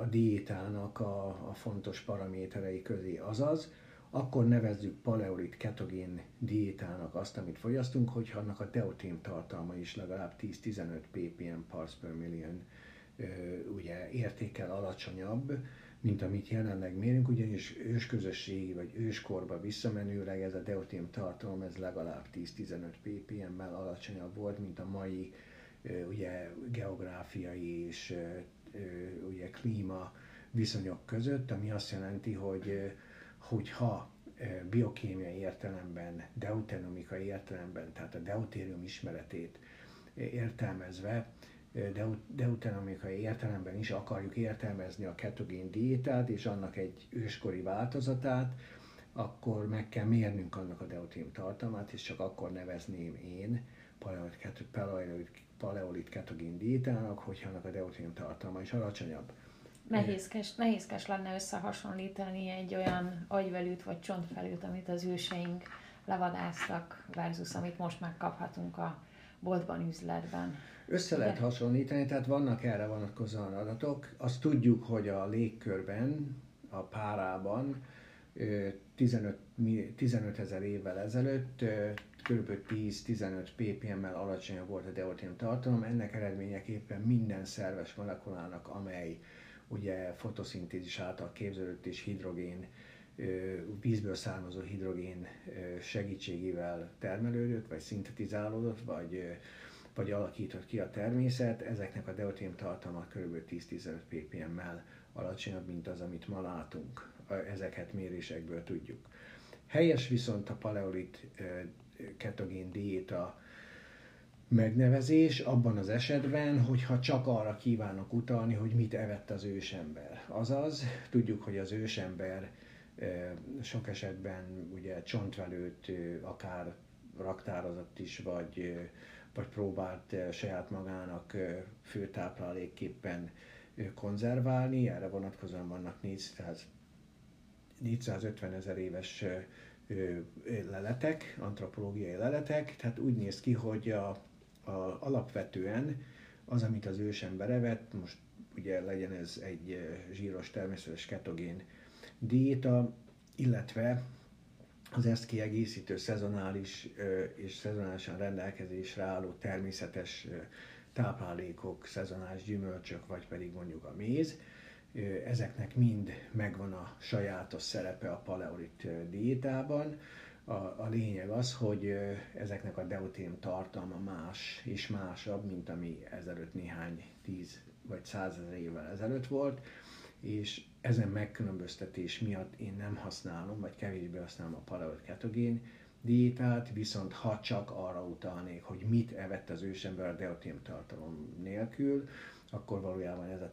a diétának a, a fontos paraméterei közé. Azaz, akkor nevezzük paleolit ketogén diétának azt, amit fogyasztunk, hogyha annak a deutin tartalma is legalább 10-15 ppm parts per million ugye értékel alacsonyabb, mint amit jelenleg mérünk, ugyanis ősközösségi vagy őskorba visszamenőleg ez a deutérium tartalom ez legalább 10-15 ppm-mel alacsonyabb volt, mint a mai ugye geográfiai és ugye klíma viszonyok között, ami azt jelenti, hogy hogyha biokémiai értelemben, deuteronomikai értelemben, tehát a deutérium ismeretét értelmezve deuteronomikai értelemben is akarjuk értelmezni a ketogén diétát és annak egy őskori változatát, akkor meg kell mérnünk annak a deutérium tartalmát, és csak akkor nevezném én paleolit, ketogén diétának, hogyha annak a deutérium tartalma is alacsonyabb. Nehézkes, nehézkes lenne összehasonlítani egy olyan agyvelőt vagy csontfelőt, amit az őseink levadáztak, versus amit most megkaphatunk a boltban, üzletben. Össze lehet hasonlítani, tehát vannak erre vonatkozóan adatok. Azt tudjuk, hogy a légkörben, a párában 15, 15 ezer évvel ezelőtt kb. 10-15 ppm-mel alacsonyabb volt a deutérium tartalom, ennek eredményeképpen minden szerves molekulának, amely ugye fotoszintézis által képződött és hidrogén, vízből származó hidrogén segítségével termelődött, vagy szintetizálódott, vagy vagy alakított ki a természet, ezeknek a deutérium tartalma kb. 10-15 ppm-mel alacsonyabb, mint az, amit ma látunk. Ezeket mérésekből tudjuk. Helyes viszont a paleolit ketogén diéta megnevezés abban az esetben, hogyha csak arra kívánok utalni, hogy mit evett az ősember. Azaz, tudjuk, hogy az ősember sok esetben ugye csontvelőt akár raktározott is, vagy, vagy próbált saját magának főtáplálékképpen konzerválni, erre vonatkozóan vannak 400, 450 ezer éves leletek, antropológiai leletek, tehát úgy néz ki, hogy a, a, alapvetően az, amit az ősember evett, most ugye legyen ez egy zsíros természetes ketogén diéta, illetve az ezt kiegészítő szezonális és szezonálisan rendelkezésre álló természetes táplálékok, szezonális gyümölcsök, vagy pedig mondjuk a méz, ezeknek mind megvan a sajátos szerepe a paleolit diétában. A, a lényeg az, hogy ezeknek a deutén tartalma más és másabb, mint ami ezelőtt néhány tíz vagy százezer évvel ezelőtt volt, és ezen megkülönböztetés miatt én nem használom, vagy kevésbé használom a paleolit ketogén diétát, viszont ha csak arra utalnék, hogy mit evett az ősember a deutén tartalom nélkül, akkor valójában ez a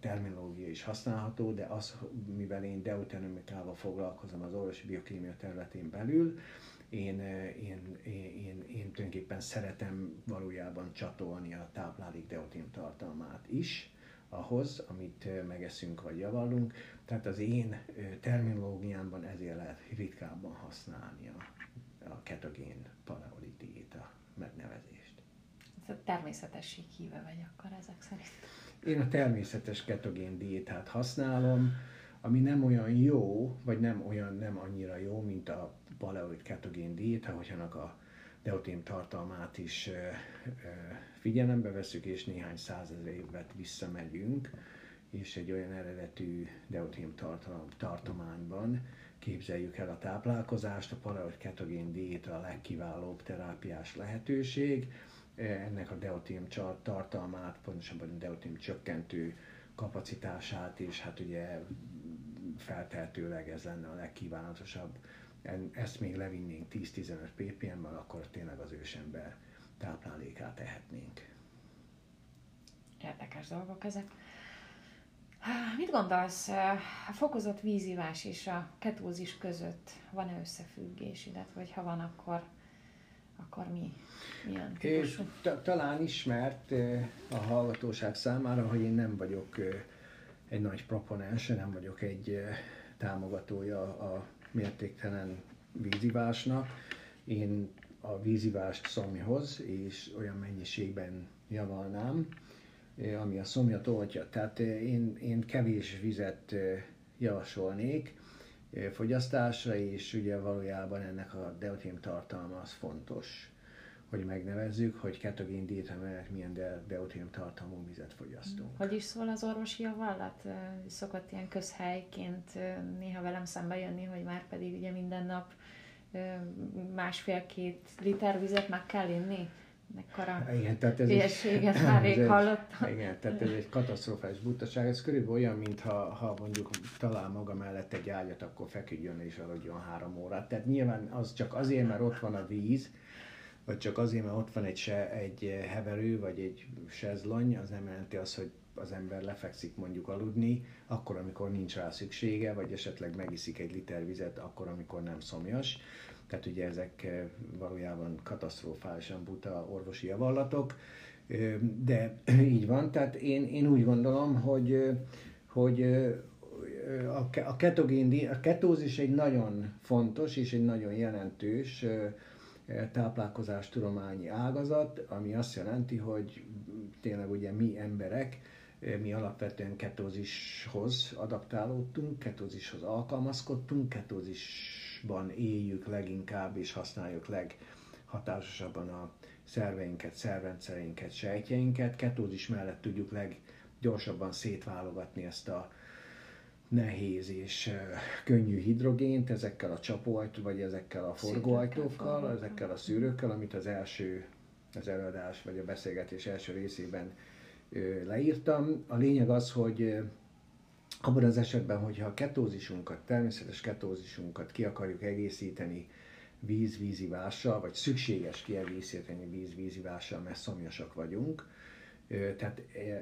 terminológia is használható, de az, mivel én deuteronomikával foglalkozom az orvosi biokémia területén belül, én, én, én, én, én tulajdonképpen szeretem valójában csatolni a táplálék deutén tartalmát is, ahhoz, amit megeszünk vagy javallunk. Tehát az én terminológiámban ezért lehet ritkábban használni a, a ketogén paleolit diéta megnevezést. Ez a természetesség híve vagy akkor ezek szerint? Én a természetes ketogén diétát használom, ami nem olyan jó, vagy nem olyan nem annyira jó, mint a paleolit ketogén diéta, hogy annak a deutén tartalmát is figyelembe veszük, és néhány százezer évet visszamegyünk, és egy olyan eredetű deutén tartalom, tartományban képzeljük el a táplálkozást, a paleolit ketogén diéta a legkiválóbb terápiás lehetőség, ennek a deutén tartalmát, pontosabban a deutén csökkentő kapacitását, és hát ugye feltehetőleg ez lenne a legkívánatosabb ezt még levinnénk 10-15 ppm-mel, akkor tényleg az ősember táplálékát ehetnénk. Érdekes dolgok ezek. Mit gondolsz, a fokozott vízivás és a ketózis között van-e összefüggés, illetve vagy ha van, akkor, akkor mi? Milyen típusú? Talán ismert a hallgatóság számára, hogy én nem vagyok egy nagy proponens, nem vagyok egy támogatója a mértéktelen vízivásnak. Én a vízivást szomjhoz, és olyan mennyiségben javalnám, eh, ami a szomjat oltja. Tehát eh, én, én kevés vizet eh, javasolnék fogyasztásra, és ugye valójában ennek a deutén tartalma az fontos, hogy megnevezzük, hogy ketogén diéta mellett milyen de, deutén tartalmú vizet fogyasztunk. Hogy is szól az orvosi javallat? Szokott ilyen közhelyként néha velem szembe jönni, hogy már pedig ugye minden nap másfél-két liter vizet meg kell inni? Mekkora igen, tehát ez hülyeséget már rég hallottam. Igen, tehát ez egy katasztrofális butaság. Ez körülbelül olyan, mintha ha mondjuk talál maga mellett egy ágyat, akkor feküdjön és aludjon három órát. Tehát nyilván az csak azért, mert ott van a víz, vagy csak azért, mert ott van egy, se, egy heverő, vagy egy sezlony, az nem jelenti azt, hogy az ember lefekszik mondjuk aludni, akkor, amikor nincs rá szüksége, vagy esetleg megiszik egy liter vizet, akkor, amikor nem szomjas. Tehát ugye ezek eh, valójában katasztrofálisan buta orvosi javallatok, de így van. Tehát én, én úgy gondolom, hogy, hogy a ketogén, a ketózis egy nagyon fontos és egy nagyon jelentős táplálkozástudományi ágazat, ami azt jelenti, hogy tényleg ugye mi emberek mi alapvetően ketózishoz adaptálódtunk, ketózishoz alkalmazkodtunk, ketózisban éljük leginkább és használjuk leghatásosabban a szerveinket, szervrendszereinket, sejtjeinket. Ketózis mellett tudjuk leggyorsabban szétválogatni ezt a nehéz és könnyű hidrogént ezekkel a csapóajt, vagy ezekkel a forgóajtókkal, ezekkel a szűrőkkel, amit az első, az előadás vagy a beszélgetés első részében leírtam. A lényeg az, hogy abban az esetben, hogyha a ketózisunkat, természetes ketózisunkat ki akarjuk egészíteni víz-vízivással, vagy szükséges kiegészíteni víz-vízivással, mert szomjasak vagyunk, tehát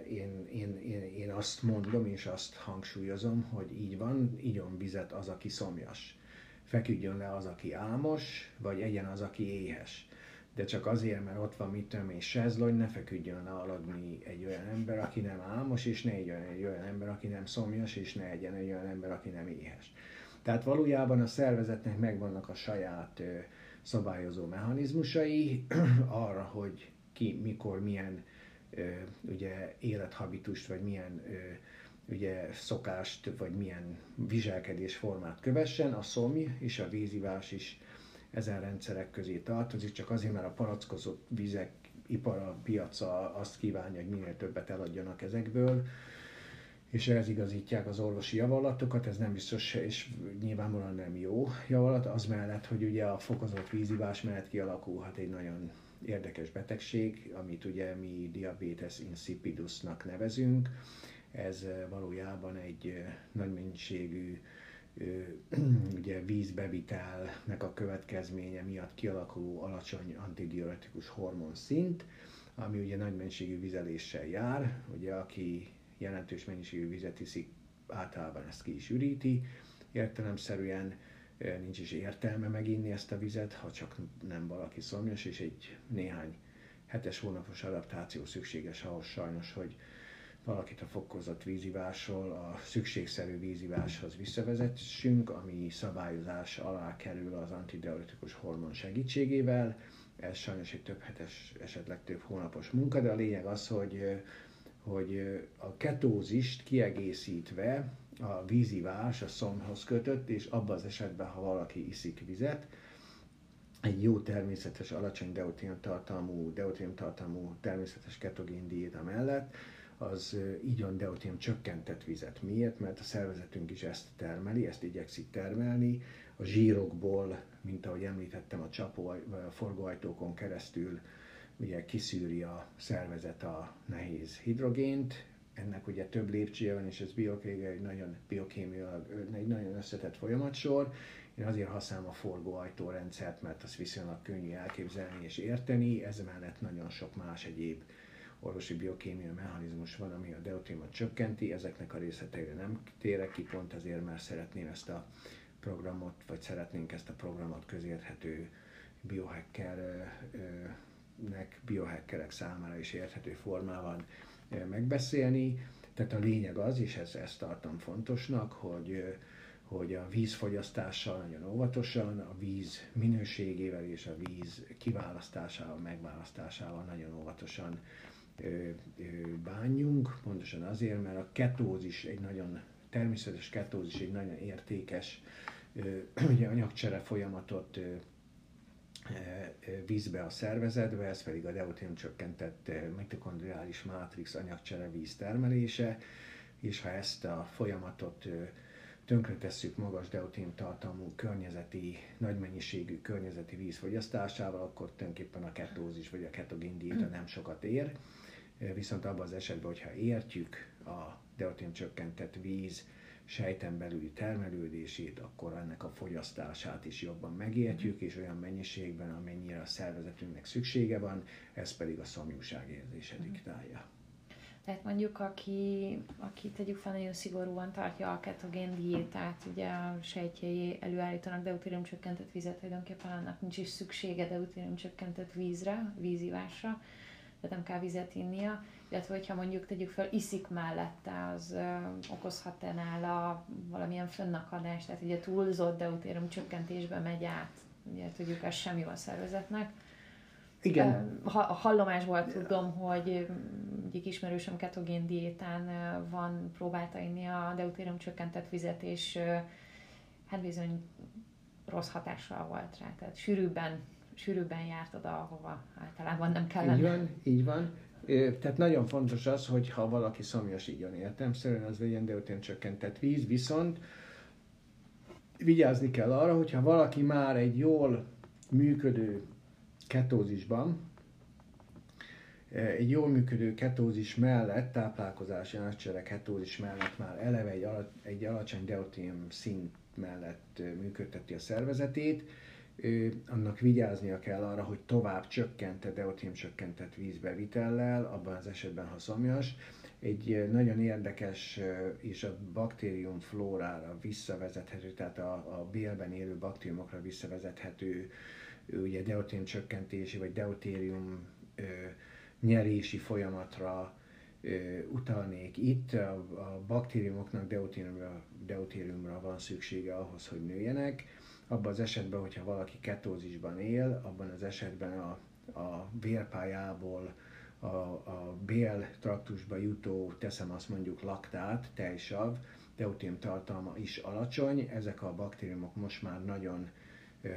én, én, én, én azt mondom és azt hangsúlyozom, hogy így van, igyon vizet az, aki szomjas. Feküdjön le az, aki álmos, vagy egyen az, aki éhes. De csak azért, mert ott van mit tudom és sezlony, ne feküdjön le aludni egy olyan ember, aki nem álmos, és ne egyen egy olyan ember, aki nem szomjas, és ne egyen egy olyan ember, aki nem éhes. Tehát valójában a szervezetnek megvannak a saját ö, szabályozó mechanizmusai arra, hogy ki, mikor, milyen ugye élethabitust, vagy milyen ugye szokást, vagy milyen viselkedésformát kövessen, a szomj és a vízivás is ezen rendszerek közé tartozik, csak azért, mert a palackozott vizek ipara, piaca azt kívánja, hogy minél többet eladjanak ezekből, és ehhez igazítják az orvosi javalatokat, ez nem biztos, és nyilvánvalóan nem jó javalat, az mellett, hogy ugye a fokozott vízivás mellett kialakulhat egy nagyon érdekes betegség, amit ugye mi diabetes insipidusnak nevezünk. Ez valójában egy nagy mennyiségű ugye vízbevitelnek a következménye miatt kialakuló alacsony antidiuretikus hormonszint, ami ugye nagy mennyiségű vizeléssel jár, ugye aki jelentős mennyiségű vizet iszik, általában ezt ki is üríti, értelemszerűen nincs is értelme meginni ezt a vizet, ha csak nem valaki szomjas, és egy néhány hetes hónapos adaptáció szükséges ahhoz sajnos, hogy valakit a fokozott vízivásról a szükségszerű víziváshoz visszavezessünk, ami szabályozás alá kerül az antidiuretikus hormon segítségével. Ez sajnos egy több hetes, esetleg több hónapos munka, de a lényeg az, hogy, hogy a ketózist kiegészítve a vízivás a szomhoz kötött, és abban az esetben, ha valaki iszik vizet, egy jó természetes, alacsony deutérium tartalmú, deutérium tartalmú természetes ketogén diéta mellett, az igyon deutérium csökkentett vizet. Miért? Mert a szervezetünk is ezt termeli, ezt igyekszik termelni. A zsírokból, mint ahogy említettem, a csapó, a forgóajtókon keresztül ugye kiszűri a szervezet a nehéz hidrogént, ennek ugye több lépcsője van, és ez biokémiai egy nagyon biokémiailag egy nagyon összetett folyamatsor. Én azért használom a forgóajtó rendszert, mert az viszonylag könnyű elképzelni és érteni, ez mellett nagyon sok más egyéb orvosi biokémiai mechanizmus van, ami a deutériumot csökkenti, ezeknek a részleteire nem térek ki, pont azért, mert szeretném ezt a programot, vagy szeretnénk ezt a programot közérthető biohackernek, biohackerek számára is érthető formában megbeszélni. Tehát a lényeg az, és ezt, ezt tartom fontosnak, hogy, hogy a vízfogyasztással nagyon óvatosan, a víz minőségével és a víz kiválasztásával, megválasztásával nagyon óvatosan bánjunk, pontosan azért, mert a ketózis egy nagyon természetes ketózis egy nagyon értékes ugye, anyagcsere folyamatot vízbe a szervezetbe, ez pedig a deutérium csökkentett mitokondriális mátrix anyagcsere víz termelése, és ha ezt a folyamatot tönkretesszük magas deutérium tartalmú környezeti, nagy mennyiségű környezeti víz fogyasztásával, akkor tulajdonképpen a ketózis vagy a ketogén diéta nem sokat ér. Viszont abban az esetben, hogyha értjük a deutérium csökkentett víz sejten belüli termelődését, akkor ennek a fogyasztását is jobban megértjük, és olyan mennyiségben, amennyire a szervezetünknek szüksége van, ez pedig a szomjúság érzése mhm. diktálja. Tehát mondjuk, aki, aki tegyük fel nagyon szigorúan tartja a ketogén diétát, ugye a sejtjei előállítanak deutérium csökkentett vizet, tulajdonképpen annak nincs is szüksége deutérium csökkentett vízre, vízivásra, tehát nem kell vizet innia, illetve hogyha mondjuk tegyük fel, iszik mellette, az ö, okozhat-e nála valamilyen fönnakadást, tehát ugye túlzott deutérium csökkentésbe megy át, ugye tudjuk, ez sem jó a szervezetnek. Igen. Ha, a hallomásból tudom, hogy egyik ismerősöm ketogén diétán van, próbálta inni a deutérium csökkentett vizet, és hát bizony rossz hatással volt rá, tehát sűrűbben, sűrűbben járt oda, ahova általában nem kellene. Így van, így van. Tehát nagyon fontos az, hogy ha valaki szomjas igyon értelmszerűen, az legyen deutén csökkentett víz, viszont vigyázni kell arra, hogyha valaki már egy jól működő ketózisban, egy jól működő ketózis mellett, táplálkozási anyagcsere ketózis mellett már eleve egy alacsony deutérium szint mellett működteti a szervezetét, annak vigyáznia kell arra, hogy tovább csökkente deutérium csökkentett vízbevitellel, abban az esetben, ha szomjas. Egy nagyon érdekes és a baktérium flórára visszavezethető, tehát a, a bélben élő baktériumokra visszavezethető ugye deutérium csökkentési vagy deutérium nyerési folyamatra utalnék itt. A, a baktériumoknak deutériumra, deutériumra van szüksége ahhoz, hogy nőjenek. Abban az esetben, hogyha valaki ketózisban él, abban az esetben a, a vérpályából a, a bél traktusba jutó, teszem azt mondjuk laktát, tejsav, deutérium tartalma is alacsony. Ezek a baktériumok most már nagyon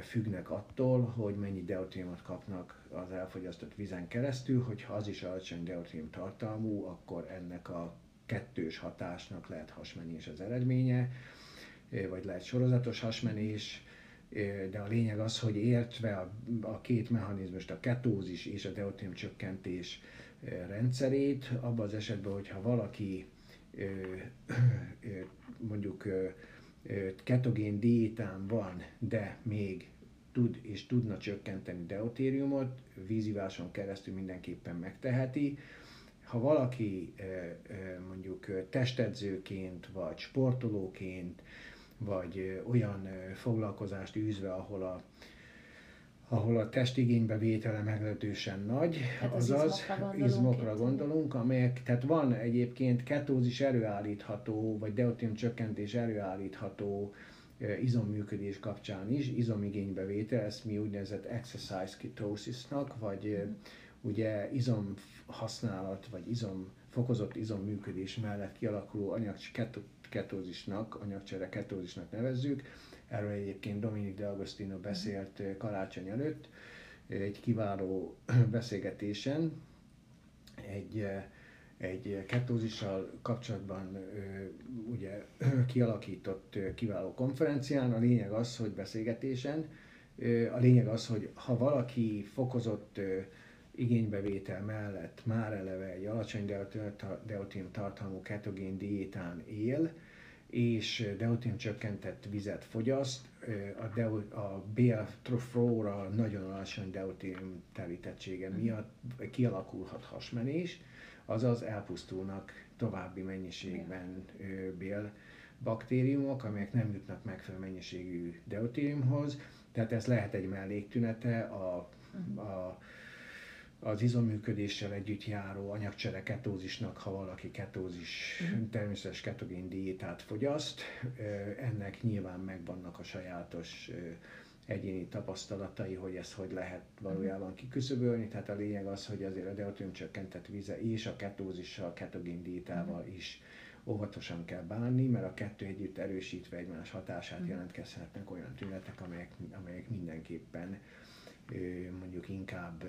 függnek attól, hogy mennyi deutériumot kapnak az elfogyasztott vizen keresztül, hogyha az is alacsony deutérium tartalmú, akkor ennek a kettős hatásnak lehet hasmenés az eredménye, vagy lehet sorozatos hasmenés, de a lényeg az, hogy értve a, a két mechanizmust, a ketózis és a deutérium csökkentés rendszerét, abban az esetben, hogyha valaki mondjuk ketogén diétán van, de még tud és tudna csökkenteni deutériumot, víziváson keresztül mindenképpen megteheti. Ha valaki mondjuk testedzőként, vagy sportolóként, vagy olyan foglalkozást űzve, ahol a, ahol a testigénybevétele meglehetősen nagy, hát az azaz izmokra izmokra gondolunk, amelyek, tehát van egyébként ketózis előállítható, vagy deutérium csökkentés előállítható izomműködés kapcsán is, izomigénybevétel, ezt mi úgynevezett exercise ketosisnak, vagy mm. ugye izom használat, vagy izom, fokozott izomműködés mellett kialakuló anyag ketózisnak, anyagcsere ketózisnak nevezzük. Erről egyébként Dominik de Agostino beszélt karácsony előtt egy kiváló beszélgetésen, egy, egy ketózissal kapcsolatban ugye kialakított kiváló konferencián. A lényeg az, hogy beszélgetésen, a lényeg az, hogy ha valaki fokozott igénybevétel mellett már eleve egy alacsony deutérium tartalmú ketogén diétán él, és deutérium csökkentett vizet fogyaszt, a, deu, a BF-flóra nagyon alacsony deutérium telítettsége mhm. miatt kialakulhat hasmenés, azaz elpusztulnak további mennyiségben bél baktériumok, amelyek nem jutnak megfelelő mennyiségű deutériumhoz, tehát ez lehet egy melléktünete a, mhm. a az izomműködéssel együtt járó anyagcsere ketózisnak, ha valaki ketózis, uh-huh. természetes ketogén diétát fogyaszt. Ennek nyilván megvannak a sajátos egyéni tapasztalatai, hogy ezt hogy lehet valójában kiküszöbölni. Tehát a lényeg az, hogy azért a deutérium csökkentett vize és a ketózissal, a ketogén diétával uh-huh. is óvatosan kell bánni, mert a kettő együtt erősítve egymás hatását uh-huh. jelentkezhetnek olyan tünetek, amelyek, amelyek mindenképpen mondjuk inkább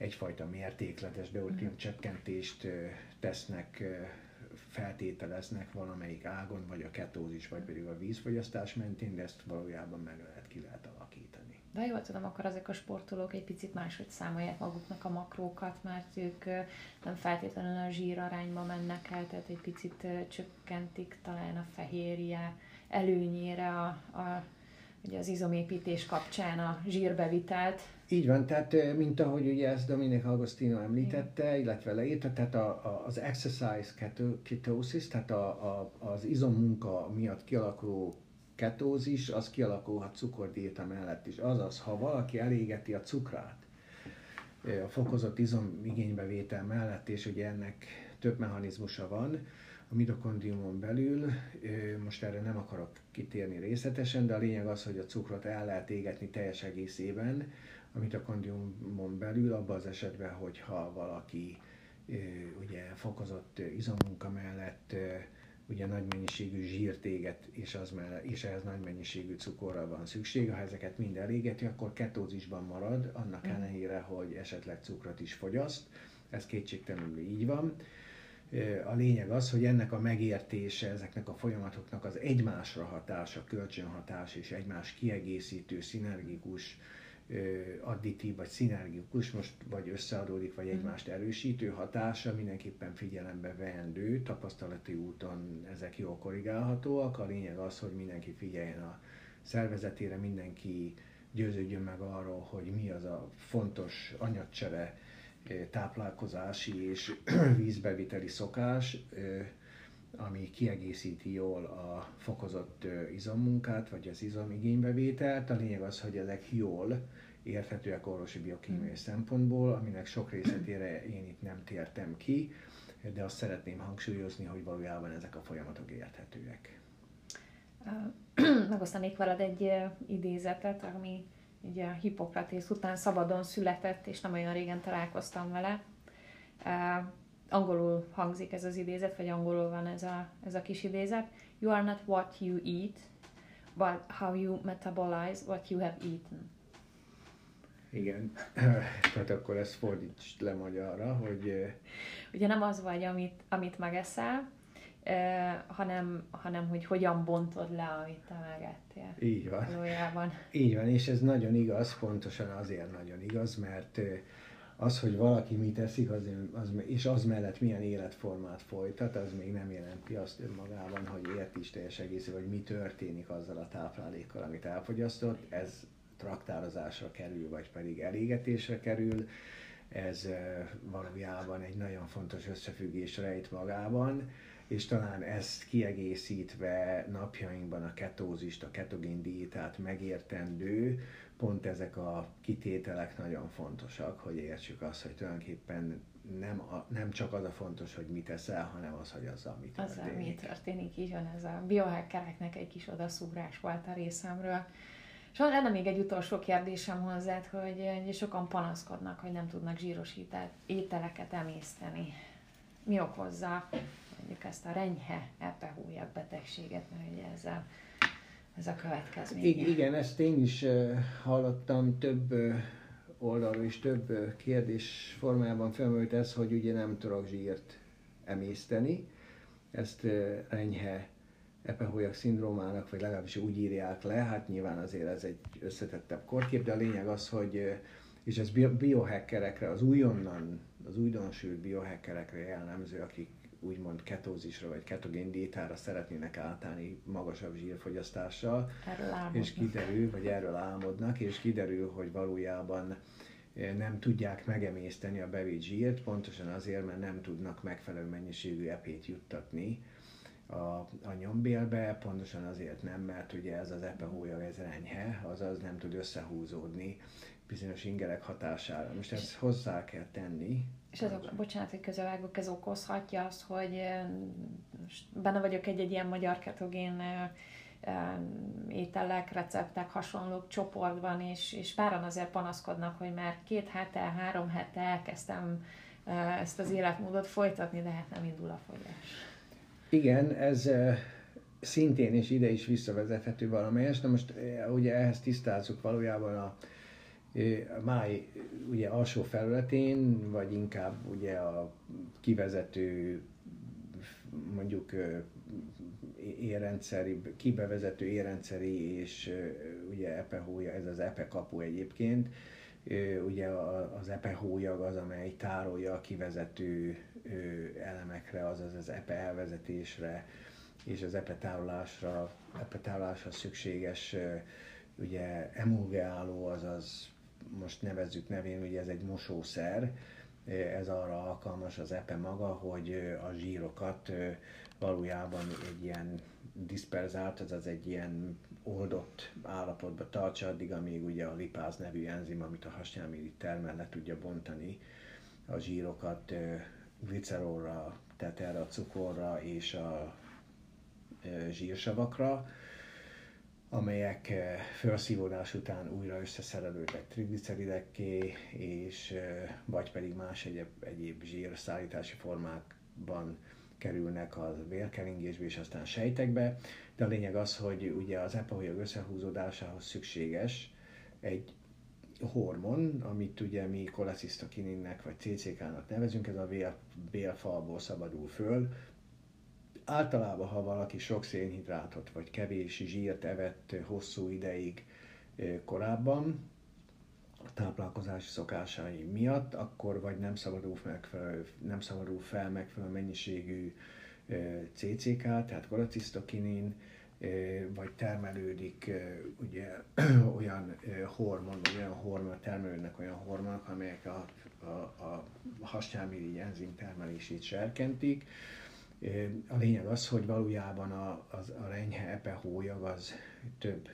egyfajta mértékletes deutérium csökkentést tesznek, feltételeznek valamelyik ágon, vagy a ketózis, vagy pedig a vízfogyasztás mentén, de ezt valójában meg lehet, ki lehet alakítani. De jól tudom, akkor ezek a sportolók egy picit máshogy számolják maguknak a makrókat, mert ők nem feltétlenül a zsír arányba mennek el, tehát egy picit csökkentik talán a fehérje előnyére a, a ugye az izomépítés kapcsán a zsírbevitelt. Így van, tehát mint ahogy ugye ezt Dominic Agostino említette, illetve leírta, tehát a, a, az exercise ketosis, tehát a, a, az izommunka miatt kialakuló ketózis, az kialakulhat cukordiéta mellett is. Azaz, ha valaki elégeti a cukrát, a fokozott izomigénybevétel mellett, és ugye ennek több mechanizmusa van, a mitokondriumon belül, most erre nem akarok kitérni részletesen, de a lényeg az, hogy a cukrot el lehet égetni teljes egészében a mitokondriumon belül, abban az esetben, hogyha valaki ugye fokozott izommunka mellett ugye nagy mennyiségű zsírt éget, és, az mellett, és ehhez nagy mennyiségű cukorra van szükség. Ha ezeket mind elégeti, akkor ketózisban marad, annak mm. ellenére, hogy esetleg cukrot is fogyaszt. Ez kétségtelenül így van. A lényeg az, hogy ennek a megértése, ezeknek a folyamatoknak az egymásra hatása, kölcsönhatás és egymás kiegészítő, szinergikus additív vagy szinergikus, most vagy összeadódik, vagy egymást erősítő hatása, mindenképpen figyelembe veendő, tapasztalati úton ezek jól korrigálhatóak. A lényeg az, hogy mindenki figyeljen a szervezetére, mindenki győződjön meg arról, hogy mi az a fontos anyagcsere, táplálkozási és vízbeviteli szokás, ami kiegészíti jól a fokozott izommunkát, vagy az izomigénybevételt. A lényeg az, hogy ezek jól érthetőek orvosi biokémiai mm. szempontból, aminek sok részletére én itt nem tértem ki, de azt szeretném hangsúlyozni, hogy valójában ezek a folyamatok érthetőek. Megosztanék veled egy idézetet, ami ugye a Hippokratész után szabadon született, és nem olyan régen találkoztam vele angolul hangzik ez az idézet, vagy angolul van ez a, ez a kis idézet. You are not what you eat, but how you metabolize what you have eaten. Igen, tehát akkor ezt fordíts le magyarra, hogy... Ugye nem az vagy, amit, amit megeszel, hanem, hanem hogy hogyan bontod le, amit te megettél. Így van. Valójában. Így van, és ez nagyon igaz, pontosan azért nagyon igaz, mert az, hogy valaki mit eszik, az, az, és az mellett milyen életformát folytat, az még nem jelenti azt önmagában, hogy ért is teljes egész, vagy mi történik azzal a táplálékkal, amit elfogyasztott. Ez traktározásra kerül, vagy pedig elégetésre kerül. Ez valójában egy nagyon fontos összefüggés rejt magában, és talán ezt kiegészítve napjainkban a ketózist, a ketogén diétát megértendő, pont ezek a kitételek nagyon fontosak, hogy értsük azt, hogy tulajdonképpen nem, a, nem csak az a fontos, hogy mit eszel, hanem az, hogy azzal mi történik. Azzal mi történik, így van, ez a biohackereknek egy kis odaszúrás volt a részemről. És van lenne még egy utolsó kérdésem hozzád, hogy sokan panaszkodnak, hogy nem tudnak zsíros ételeket emészteni. Mi okozza mondjuk ezt a renyhe epehújak betegséget, mert ugye ezzel ez a következmény. Igen, ezt én is hallottam több oldalról is több kérdés formájában felmerült ez, hogy ugye nem tudok zsírt emészteni. Ezt enyhe epehólyak szindrómának, vagy legalábbis úgy írják le, hát nyilván azért ez egy összetettebb korkép, de a lényeg az, hogy és ez biohackerekre, az újonnan, az újdonsült biohackerekre jellemző, akik úgymond ketózisra vagy ketogén diétára szeretnének átállni magasabb zsírfogyasztással, és kiderül, vagy erről álmodnak, és kiderül, hogy valójában eh, nem tudják megemészteni a bevitt zsírt, pontosan azért, mert nem tudnak megfelelő mennyiségű epét juttatni a, a nyombélbe, pontosan azért nem, mert ugye ez az epehója ez enyhe, azaz nem tud összehúzódni bizonyos ingerek hatására. Most ezt hozzá kell tenni. És ez, bocsánat, hogy közelvágok, ez okozhatja azt, hogy benne vagyok egy-egy ilyen magyar ketogén ételek, receptek, hasonlók csoportban, és, és páran azért panaszkodnak, hogy már két hete, három hete elkezdtem ezt az életmódot folytatni, de hát nem indul a fogyás. Igen, ez szintén és ide is visszavezethető valamelyest. Na most ugye ehhez tisztázzuk valójában a, a máj ugye alsó felületén, vagy inkább ugye a kivezető mondjuk érrendszeri, kibevezető érrendszeri és ugye epehója, ez az epe kapu egyébként, ugye az epe hólyag az, amely tárolja a kivezető elemekre, azaz az epe elvezetésre és az epe tárolásra, epe tárolásra szükséges ugye emulgeáló, azaz most nevezzük nevén, ugye ez egy mosószer, ez arra alkalmas az epe maga, hogy a zsírokat valójában egy ilyen disperzált, azaz egy ilyen oldott állapotba tartsa addig, amíg ugye a lipáz nevű enzim, amit a hasnyálmirigy termel, le tudja bontani a zsírokat glicerolra, tehát erre a cukorra és a zsírsavakra amelyek eh, felszívódás után újra összeszerelődnek trigliceridekké, és eh, vagy pedig más egyéb, egyéb zsírszállítási formákban kerülnek a vérkeringésbe és aztán sejtekbe, de a lényeg az, hogy ugye az epaholyag összehúzódásához szükséges egy hormon, amit ugye mi kolecisztokininnek vagy CCK-nak nevezünk, ez a bélfalból szabadul föl, általában, ha valaki sok szénhidrátot vagy kevés zsírt evett hosszú ideig korábban, a táplálkozási szokásai miatt, akkor vagy nem szabadul, megfelelő, nem szabadul fel megfelelő mennyiségű CCK, tehát kolecisztokinin, vagy termelődik ugye olyan hormon, vagy olyan hormon, termelődnek olyan hormonok, amelyek a, a, a enzim termelését serkentik. A lényeg az, hogy valójában a, az, a renyhe epehólyag az több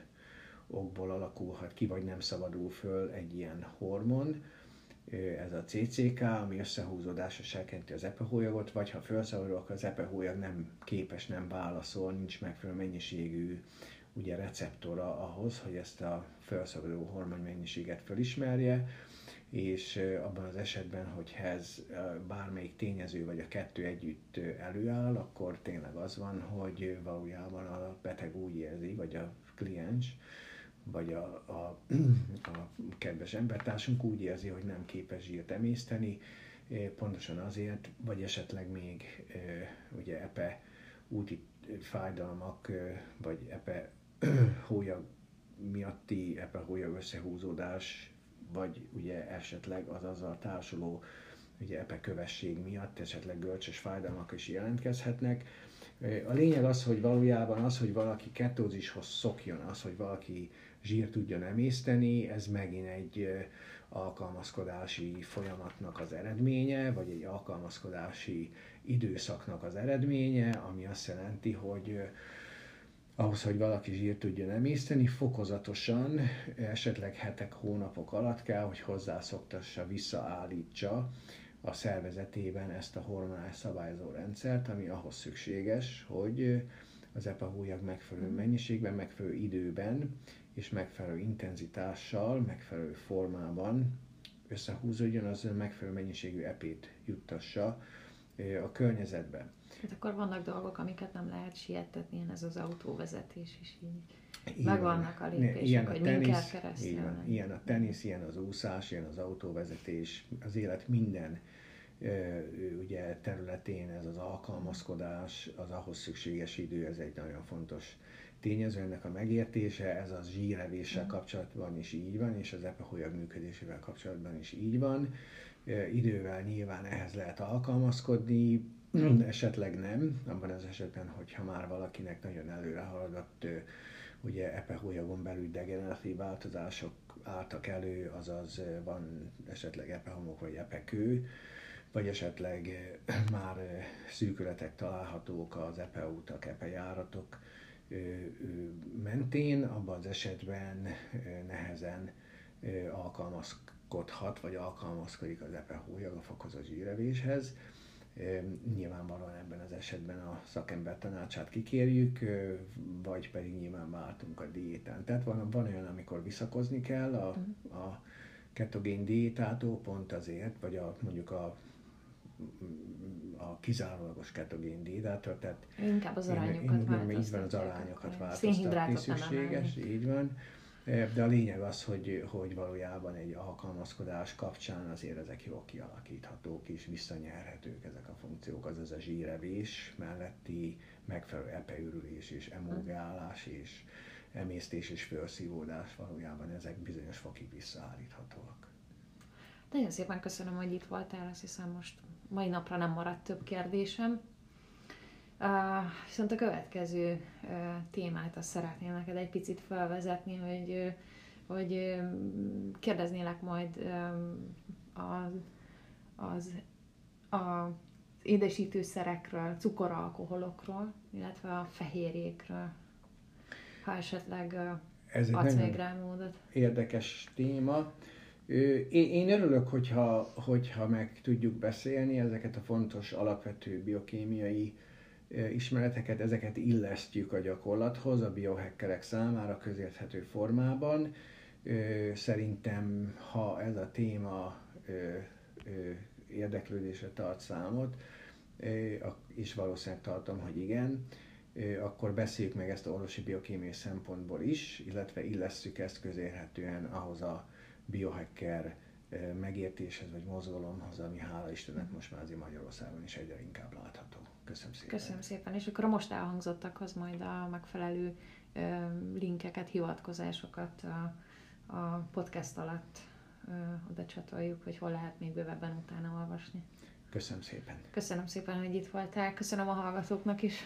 okból alakulhat ki, vagy nem szabadul föl egy ilyen hormon, ez a CCK, ami összehúzódása serkenti az epehólyagot, vagy ha felszabadul, akkor az epehólyag nem képes, nem válaszol, nincs megfelelő mennyiségű ugye receptora ahhoz, hogy ezt a felszabaduló hormon mennyiséget felismerje, és abban az esetben, hogy ez bármelyik tényező vagy a kettő együtt előáll, akkor tényleg az van, hogy valójában a beteg úgy érzi, vagy a kliens, vagy a, a, a kedves embertársunk úgy érzi, hogy nem képes zsírt emészteni, pontosan azért, vagy esetleg még ugye epe úti fájdalmak, vagy epe hólyag miatti epe hólyag összehúzódás, vagy ugye esetleg az azzal társuló ugye epe kövesség miatt esetleg görcsös fájdalmak is jelentkezhetnek. A lényeg az, hogy valójában az, hogy valaki ketózishoz szokjon, az, hogy valaki zsír tudjon emészteni, ez megint egy alkalmazkodási folyamatnak az eredménye, vagy egy alkalmazkodási időszaknak az eredménye, ami azt jelenti, hogy ahhoz, hogy valaki zsírt tudjon emészteni, fokozatosan, esetleg hetek, hónapok alatt kell, hogy hozzászoktassa, visszaállítsa a szervezetében ezt a hormonális szabályozó rendszert, ami ahhoz szükséges, hogy az epahújag megfelelő mennyiségben, megfelelő időben és megfelelő intenzitással, megfelelő formában összehúzódjon, az megfelelő mennyiségű epét juttassa a környezetbe. Hát akkor vannak dolgok, amiket nem lehet sietetni, ilyen ez az autóvezetés is így. Meg vannak a lépések, ilyen a hogy tenisz, keresztül. Ilyen, ilyen a tenisz, ilyen az úszás, ilyen az autóvezetés, az élet minden ugye területén ez az alkalmazkodás, az ahhoz szükséges idő, ez egy nagyon fontos tényező ennek a megértése, ez az zsírevéssel mm. kapcsolatban is így van, és az epeholyag működésével kapcsolatban is így van. Idővel nyilván ehhez lehet alkalmazkodni, mm. esetleg nem, abban az esetben, hogyha már valakinek nagyon előre haladott ugye epehólyagon belül degeneratív változások álltak elő, azaz van esetleg epehomok vagy epekő, vagy esetleg már szűkületek találhatók az epeutak, epejáratok mentén, abban az esetben nehezen alkalmazkodhat, vagy alkalmazkodik az epehólyag a fokozott zsírevéshez. Nyilvánvalóan ebben az esetben a szakember tanácsát kikérjük, vagy pedig nyilván váltunk a diétán. Tehát van, van olyan, amikor visszakozni kell a, mhm. a ketogén diétától, pont azért, vagy a, mondjuk a a kizárólagos ketogén diétától, tehát inkább az arányokat változtatni. Így van, az arányokat változtatni szükséges, így van. De a lényeg az, hogy, hogy valójában egy alkalmazkodás kapcsán azért ezek jól kialakíthatók és visszanyerhetők ezek a funkciók, azaz a zsírevés melletti megfelelő epeürülés és emulgálás és emésztés és felszívódás valójában ezek bizonyos fokig visszaállíthatóak. Nagyon szépen köszönöm, hogy itt voltál, azt hiszem most mai napra nem maradt több kérdésem. Uh, viszont a következő uh, témát azt szeretném neked egy picit felvezetni, hogy, hogy uh, kérdeznélek majd um, az, az a édesítőszerekről, cukoralkoholokról, illetve a fehérjékről, ha esetleg uh, Ez adsz még rá módot. Érdekes téma. Én örülök, hogyha, hogyha meg tudjuk beszélni ezeket a fontos alapvető biokémiai ismereteket, ezeket illesztjük a gyakorlathoz a biohackerek számára közérthető formában. Szerintem, ha ez a téma érdeklődésre tart számot, és valószínűleg tartom, hogy igen, akkor beszéljük meg ezt a orvosi biokémiai szempontból is, illetve illesszük ezt közérhetően ahhoz a biohacker megértéshez vagy mozgalomhoz, ami hála Istennek most már azért Magyarországon is egyre inkább látható. Köszönöm szépen. Köszönöm szépen, és akkor a most elhangzottakhoz majd a megfelelő linkeket, hivatkozásokat a, a podcast alatt oda csatoljuk, hogy hol lehet még bővebben utána olvasni. Köszönöm szépen. Köszönöm szépen, hogy itt voltál. Köszönöm a hallgatóknak is.